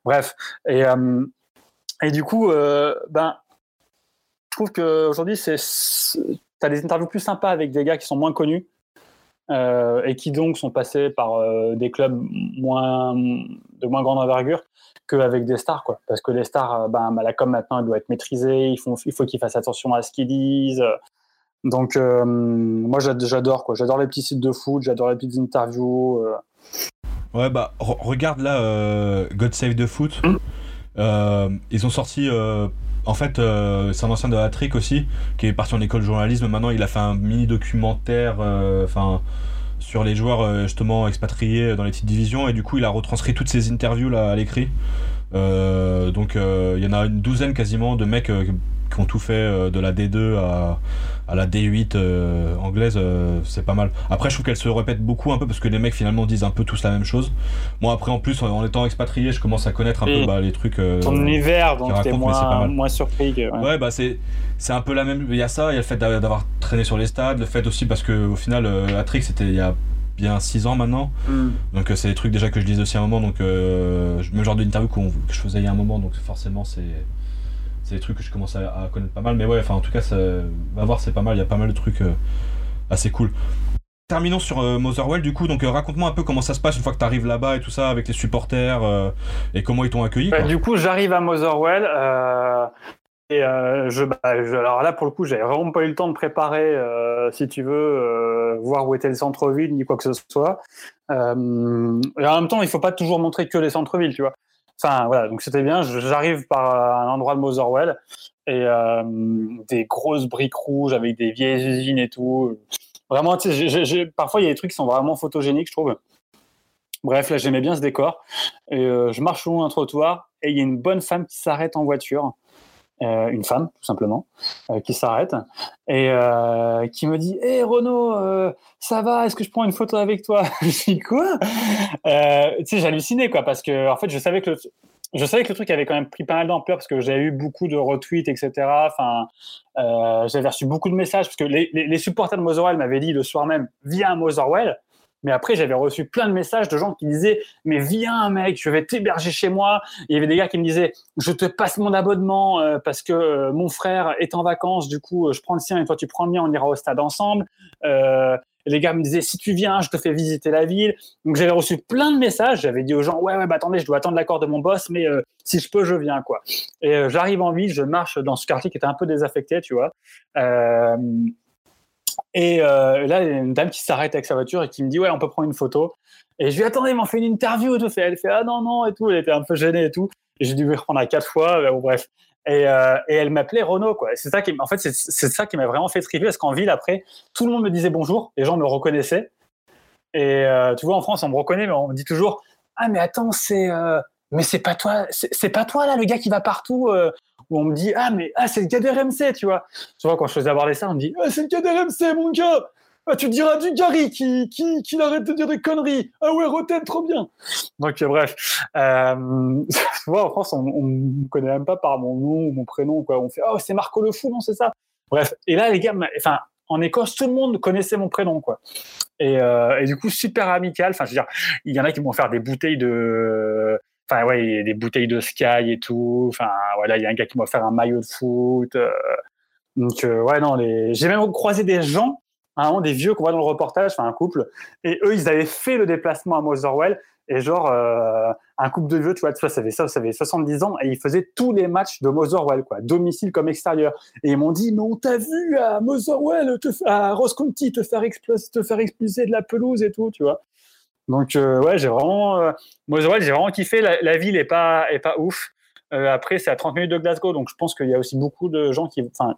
Bref. Et, euh, et du coup, euh, ben, je trouve qu'aujourd'hui, c'est, tu as des interviews plus sympas avec des gars qui sont moins connus et qui donc sont passés par des clubs moins, de moins grande envergure qu'avec des stars. Quoi. Parce que les stars, euh, ben, la com maintenant, elle doit être maîtrisée, il faut, il faut qu'ils fassent attention à ce qu'ils disent. Donc, euh, moi, j'ad- j'adore. quoi. J'adore les petits sites de foot, j'adore les petites interviews. euh. Ouais, bah, re- regarde là, euh, God Save the Foot. Euh, ils ont sorti. en fait, c'est un ancien de Hattrick aussi, qui est parti en école de journalisme. Maintenant, il a fait un mini documentaire enfin, sur les joueurs euh, justement expatriés dans les petites divisions. Et du coup, il a retranscrit toutes ces interviews là à l'écrit. Euh, donc, euh, il y en a une douzaine quasiment de mecs qui ont tout fait euh, de la D2 à, à la D8 euh, anglaise. euh, c'est pas mal. Après, je trouve qu'elle se répète beaucoup un peu parce que les mecs finalement disent un peu tous la même chose. Moi, après, en plus, en, en étant expatrié, je commence à connaître un peu bah, les trucs. Ton univers, donc t'es c'est pas moins, mal. moins surpris. Que, ouais. Ouais, bah c'est c'est un peu la même. Il y a ça, il y a le fait d'a- d'avoir traîné sur les stades, le fait aussi parce que au final, Hattrick c'était il y a bien 6 ans maintenant. Mm. Donc c'est des trucs déjà que je disais aussi à un moment. Donc euh, même genre d'interview que je faisais il y a un moment. Donc forcément c'est c'est des trucs que je commence à, à connaître pas mal. Mais ouais, enfin en tout cas, ça, va voir, c'est pas mal. Il y a pas mal de trucs euh, assez cool. Terminons sur euh, Motherwell du coup. Donc euh, raconte-moi un peu comment ça se passe une fois que tu arrives là-bas et tout ça avec les supporters et comment ils t'ont accueilli. Bah, du coup, j'arrive à Motherwell. et je, bah, je- alors là, pour le coup, j'avais vraiment pas eu le temps de préparer, si tu veux, voir où était le centre-ville ni quoi que ce soit. Et en même temps, il faut pas toujours montrer que les centres-villes, tu vois. Enfin, voilà, donc c'était bien. J'arrive par un endroit de Motherwell et euh, des grosses briques rouges avec des vieilles usines et tout. Vraiment, tu sais, parfois il y a des trucs qui sont vraiment photogéniques, je trouve. Bref, là, j'aimais bien ce décor. Et euh, je marche long d'un trottoir et il y a une bonne femme qui s'arrête en voiture. Euh, une femme, tout simplement, euh, qui s'arrête et euh, qui me dit Hé Renaud, euh, ça va Est-ce que je prends une photo avec toi Je dis Quoi euh, Tu sais, j'hallucinais, quoi, parce que en fait, je savais que le, je savais que le truc avait quand même pris pas mal d'ampleur parce que j'avais eu beaucoup de retweets, etc. Enfin, euh, j'avais reçu beaucoup de messages parce que les, les, supporters de Motherwell m'avaient dit le soir même à Motherwell. Mais après, j'avais reçu plein de messages de gens qui disaient Mais viens, mec, je vais t'héberger chez moi. Il y avait des gars qui me disaient Je te passe mon abonnement euh, parce que euh, mon frère est en vacances. Du coup, euh, je prends le sien et toi, tu prends le mien. On ira au stade ensemble. Les gars me disaient Si tu viens, je te fais visiter la ville. Donc, j'avais reçu plein de messages. J'avais dit aux gens Ouais, ouais, bah attendez, je dois attendre l'accord de mon boss, mais si je peux, je viens. quoi. Et j'arrive en ville, je marche dans ce quartier qui était un peu désaffecté, tu vois. Euh, et euh, là, il y a une dame qui s'arrête avec sa voiture et qui me dit Ouais, on peut prendre une photo. Et je lui dis Attendez, ils m'ont fait une interview et tout. Elle fait Ah non, non, et tout. Elle était un peu gênée et tout. Et j'ai dû lui reprendre à quatre fois. Mais bon, bref. Et, euh, et elle m'appelait Renaud, quoi. C'est ça qui, en fait, c'est ça qui m'a vraiment fait triper, parce qu'en ville, après, tout le monde me disait bonjour, les gens me reconnaissaient. Et euh, tu vois, en France, on me reconnaît, mais on me dit toujours, ah, mais attends, c'est, euh, mais c'est pas toi, c'est pas toi, là, le gars qui va partout, euh, où on me dit, ah, mais, ah, c'est le gars d'RMC, tu vois. Vois, quand je faisais aborder ça, on me dit, ah, c'est le gars d'RMC, mon gars! Ah, tu diras du Gary qui, qui, qui arrête de dire des conneries. Ah ouais, Roten, trop bien. Donc, euh, bref. Euh, vois, en France, on, on me connaît même pas par mon nom ou mon prénom, quoi. On fait, oh, c'est Marco Le Fou, non, c'est ça. Bref. Et là, les gars, enfin, en Écosse, tout le monde connaissait mon prénom, quoi. Et, euh, et du coup, super amical. Enfin, je veux dire, il y en a qui vont faire des bouteilles de, enfin, ouais, il y a des bouteilles de Sky et tout. Enfin, voilà, il y a un gars qui m'a offert un maillot de foot. euh, donc, euh, ouais, non, les... j'ai même croisé des gens, des vieux qu'on voit dans le reportage, enfin, un couple, et eux, ils avaient fait le déplacement à Motherwell, et genre, euh, un couple de vieux, tu vois, tu vois, ça avait, ça, ça avait 70 ans, et ils faisaient tous les matchs de Motherwell, quoi, domicile comme extérieur. Et ils m'ont dit, mais on t'a vu à Motherwell, te, à Ross County, te faire, exploser, te faire expulser de la pelouse et tout, tu vois. Donc, euh, ouais, j'ai vraiment, euh, Motherwell, j'ai vraiment kiffé. La, la ville est pas, est pas ouf. Euh, après, c'est à 30 minutes de Glasgow, donc je pense qu'il y a aussi beaucoup de gens qui, enfin,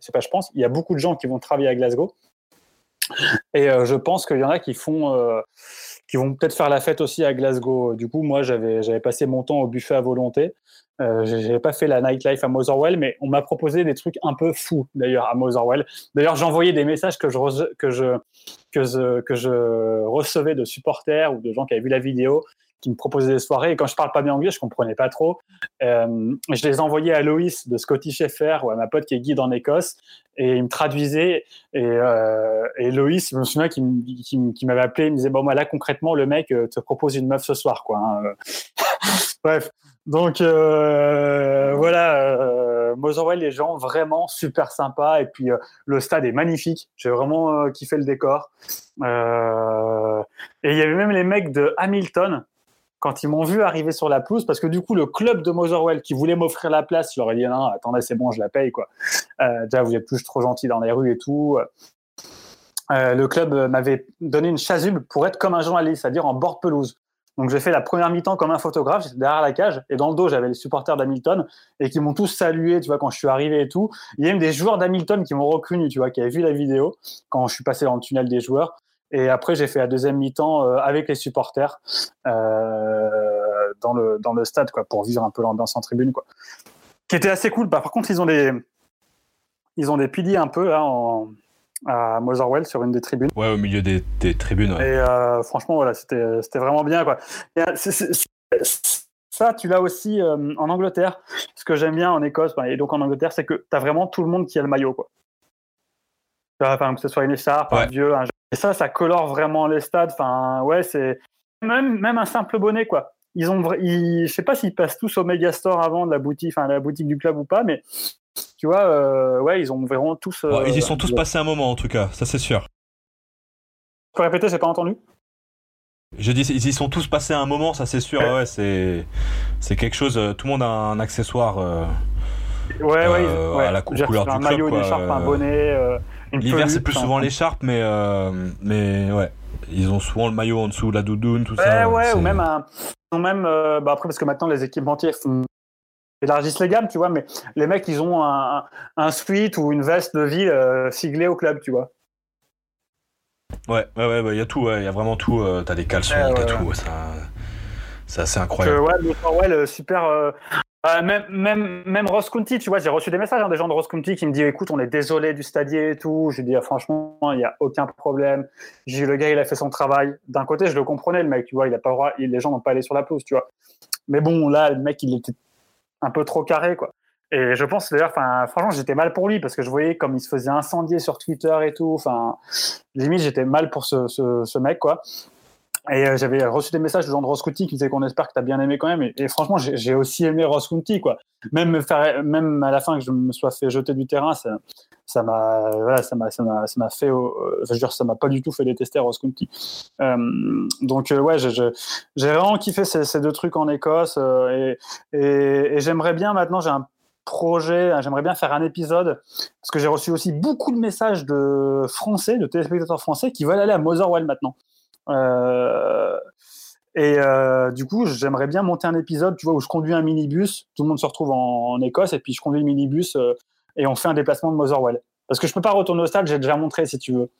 c'est pas je pense, il y a beaucoup de gens qui vont travailler à Glasgow. Et je pense qu'il y en a qui font, qui vont peut-être faire la fête aussi à Glasgow. Du coup, moi, j'avais, j'avais passé mon temps au buffet à volonté. Euh, j'avais pas fait la nightlife à Motherwell, mais on m'a proposé des trucs un peu fous d'ailleurs à Motherwell. D'ailleurs, j'envoyais des messages que je, que je, que je, que je recevais de supporters ou de gens qui avaient vu la vidéo, qui me proposaient des soirées. Et quand je parle pas bien anglais, je comprenais pas trop. Euh, je les envoyais à Loïs de Scottish FR ou à ma pote qui est guide en Écosse, et il me traduisait. Et, euh, Loïs, je me souviens qu'il m'avait appelé, il me disait bon, moi là concrètement, le mec euh, te propose une meuf ce soir, quoi. hein. Bref. Donc euh, voilà, euh, Motherwell, les gens vraiment super sympas et puis le stade est magnifique. J'ai vraiment kiffé le décor. Et il y avait même les mecs de Hamilton quand ils m'ont vu arriver sur la pelouse parce que du coup le club de Motherwell qui voulait m'offrir la place, je leur ai dit non, attendez c'est bon, je la paye quoi. Euh, déjà vous êtes plus trop gentil dans les rues et tout. Euh, le club m'avait donné une chasuble pour être comme un journaliste, c'est-à-dire en bord pelouse. Donc j'ai fait la première mi-temps comme un photographe, derrière la cage et dans le dos j'avais les supporters d'Hamilton et qui m'ont tous salué, tu vois, quand je suis arrivé et tout. Il y a même des joueurs d'Hamilton qui m'ont reconnu, tu vois, qui avaient vu la vidéo quand je suis passé dans le tunnel des joueurs. Et après j'ai fait la deuxième mi-temps euh, avec les supporters euh, dans le dans le stade quoi, pour vivre un peu l'ambiance en tribune quoi, qui était assez cool. Bah, par contre ils ont des ils ont des piliers un peu là en à Motherwell sur une des tribunes. Ouais, au milieu des, des tribunes. ouais. Et euh, franchement, voilà, c'était c'était vraiment bien. Quoi. Ça, tu l'as aussi euh, en Angleterre. Ce que j'aime bien en Écosse et donc en Angleterre, c'est que tu as vraiment tout le monde qui a le maillot. Quoi. Enfin, que ce soit une écharpe, un vieux, un jeune. Et ça, ça colore vraiment les stades. Enfin, ouais, c'est même, même un simple bonnet. quoi. Ils ont, ils, je sais pas s'ils passent tous au Megastore avant de la boutique, enfin la boutique du club ou pas, mais tu vois, euh, ouais, ils ont vraiment tous. Euh, ils y sont tous Tu passés un moment en tout cas, ça c'est sûr. peux répéter, j'ai pas entendu. Je dis, ils y sont tous passés un moment, ça c'est sûr. Ouais, ouais, c'est c'est quelque chose. euh, Tout le monde a un accessoire. Ouais, ouais, ils- ouais. à la cou- couleur un du club, maillot, quoi, une écharpe, un bonnet, L'hiver c'est plus souvent l'écharpe, mais euh, mais ouais, ils ont souvent le maillot en dessous, la doudoune, tout Ouais, ça. ouais, ou même un. même euh, bah après, parce que maintenant, les équipementiers font- élargissent les gammes, tu vois, mais les mecs, ils ont un, un, sweat ou une veste de ville euh, siglée au club, tu vois. Ouais, ouais, ouais, ouais, il y a tout, ouais, il y a vraiment tout. euh, T'as des caleçons, Ouais, t'as ouais, tout. ça- C'est assez incroyable. ouais, le super. euh, bah, même, même, Ross County, tu vois, j'ai reçu des messages hein, des gens de Ross County qui me disent écoute, on est désolé du stadier et tout. Je dis ah, franchement, il n'y a aucun problème. J'ai le gars, il a fait son travail. D'un côté, je le comprenais, le mec, tu vois, il a pas le droit, les gens n'ont pas allé sur la pelouse, tu vois. Mais bon, là, le mec, il était un peu trop carré, quoi. Et je pense d'ailleurs, franchement, j'étais mal pour lui parce que je voyais comme il se faisait incendier sur Twitter et tout. Enfin, limite, j'étais mal pour ce mec, quoi. Et euh, j'avais reçu des messages de gens de Ross County qui disaient qu'on espère que tu as bien aimé quand même. Et, franchement, j'ai aussi aimé Ross County, quoi. Même, me faire, même à la fin que je me sois fait jeter du terrain, ça m'a voilà, ça m'a ça ça m'a fait euh, je veux dire ça m'a pas du tout fait détester Ross County. Euh, donc ouais, j'ai vraiment kiffé ces, deux trucs en Écosse et, et, j'aimerais bien maintenant j'ai un projet, j'aimerais bien faire un épisode parce que j'ai reçu aussi beaucoup de messages de Français, de téléspectateurs français qui veulent aller à Motherwell maintenant. Euh, Et euh, du coup, j'aimerais bien monter un épisode, tu vois, où je conduis un minibus, tout le monde se retrouve en, en Écosse, et puis je conduis le minibus euh, et on fait un déplacement de Motherwell. Parce que je peux pas retourner au stade, j'ai déjà montré si tu veux.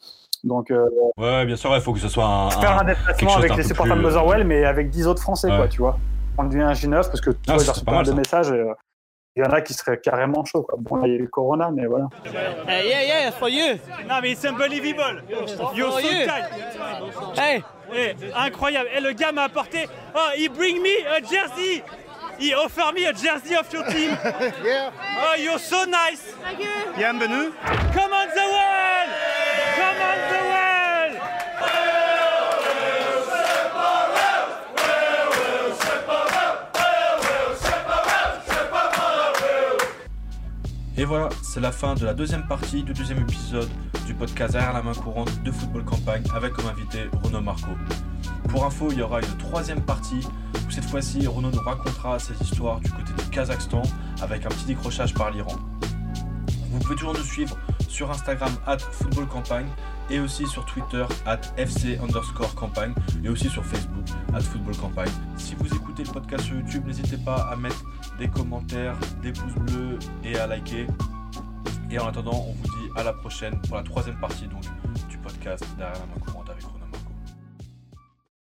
Donc, euh, Ouais, bien sûr, il faut que ce soit un. faire un déplacement avec les supporters de plus, Motherwell, mais avec 10 autres Français, Ouais. quoi, tu vois. Conduit un G9, parce que tu Ah, vois, j'ai reçu pas mal, de messages. et, euh, il y en a qui seraient carrément chauds, quoi. Bon, là, il y a eu le Corona, mais voilà. Hey, yeah, yeah, for you. Non mais it's unbelievable. You're so you. kind. Hey, Eh, incroyable. Et le gars m'a apporté. Oh, he bring me a jersey. He offer me a jersey of your team. Oh, you're so nice. Thank you. Bienvenue. Come on the world. Come on the world. Et voilà, c'est la fin de la deuxième partie du deuxième épisode du podcast Derrière la main courante de Football Campagne avec comme invité Renaud Marco. Pour info, il y aura une troisième partie où cette fois-ci Renaud nous racontera ses histoires du côté du Kazakhstan avec un petit décrochage par l'Iran. Vous pouvez toujours nous suivre sur Instagram at Football Campagne et aussi sur Twitter at FC underscore campagne et aussi sur Facebook at Football Campagne. Si vous écoutez le podcast sur YouTube, n'hésitez pas à mettre des commentaires, des pouces bleus et à liker. Et en attendant, on vous dit à la prochaine pour la troisième partie donc du podcast derrière la main courante.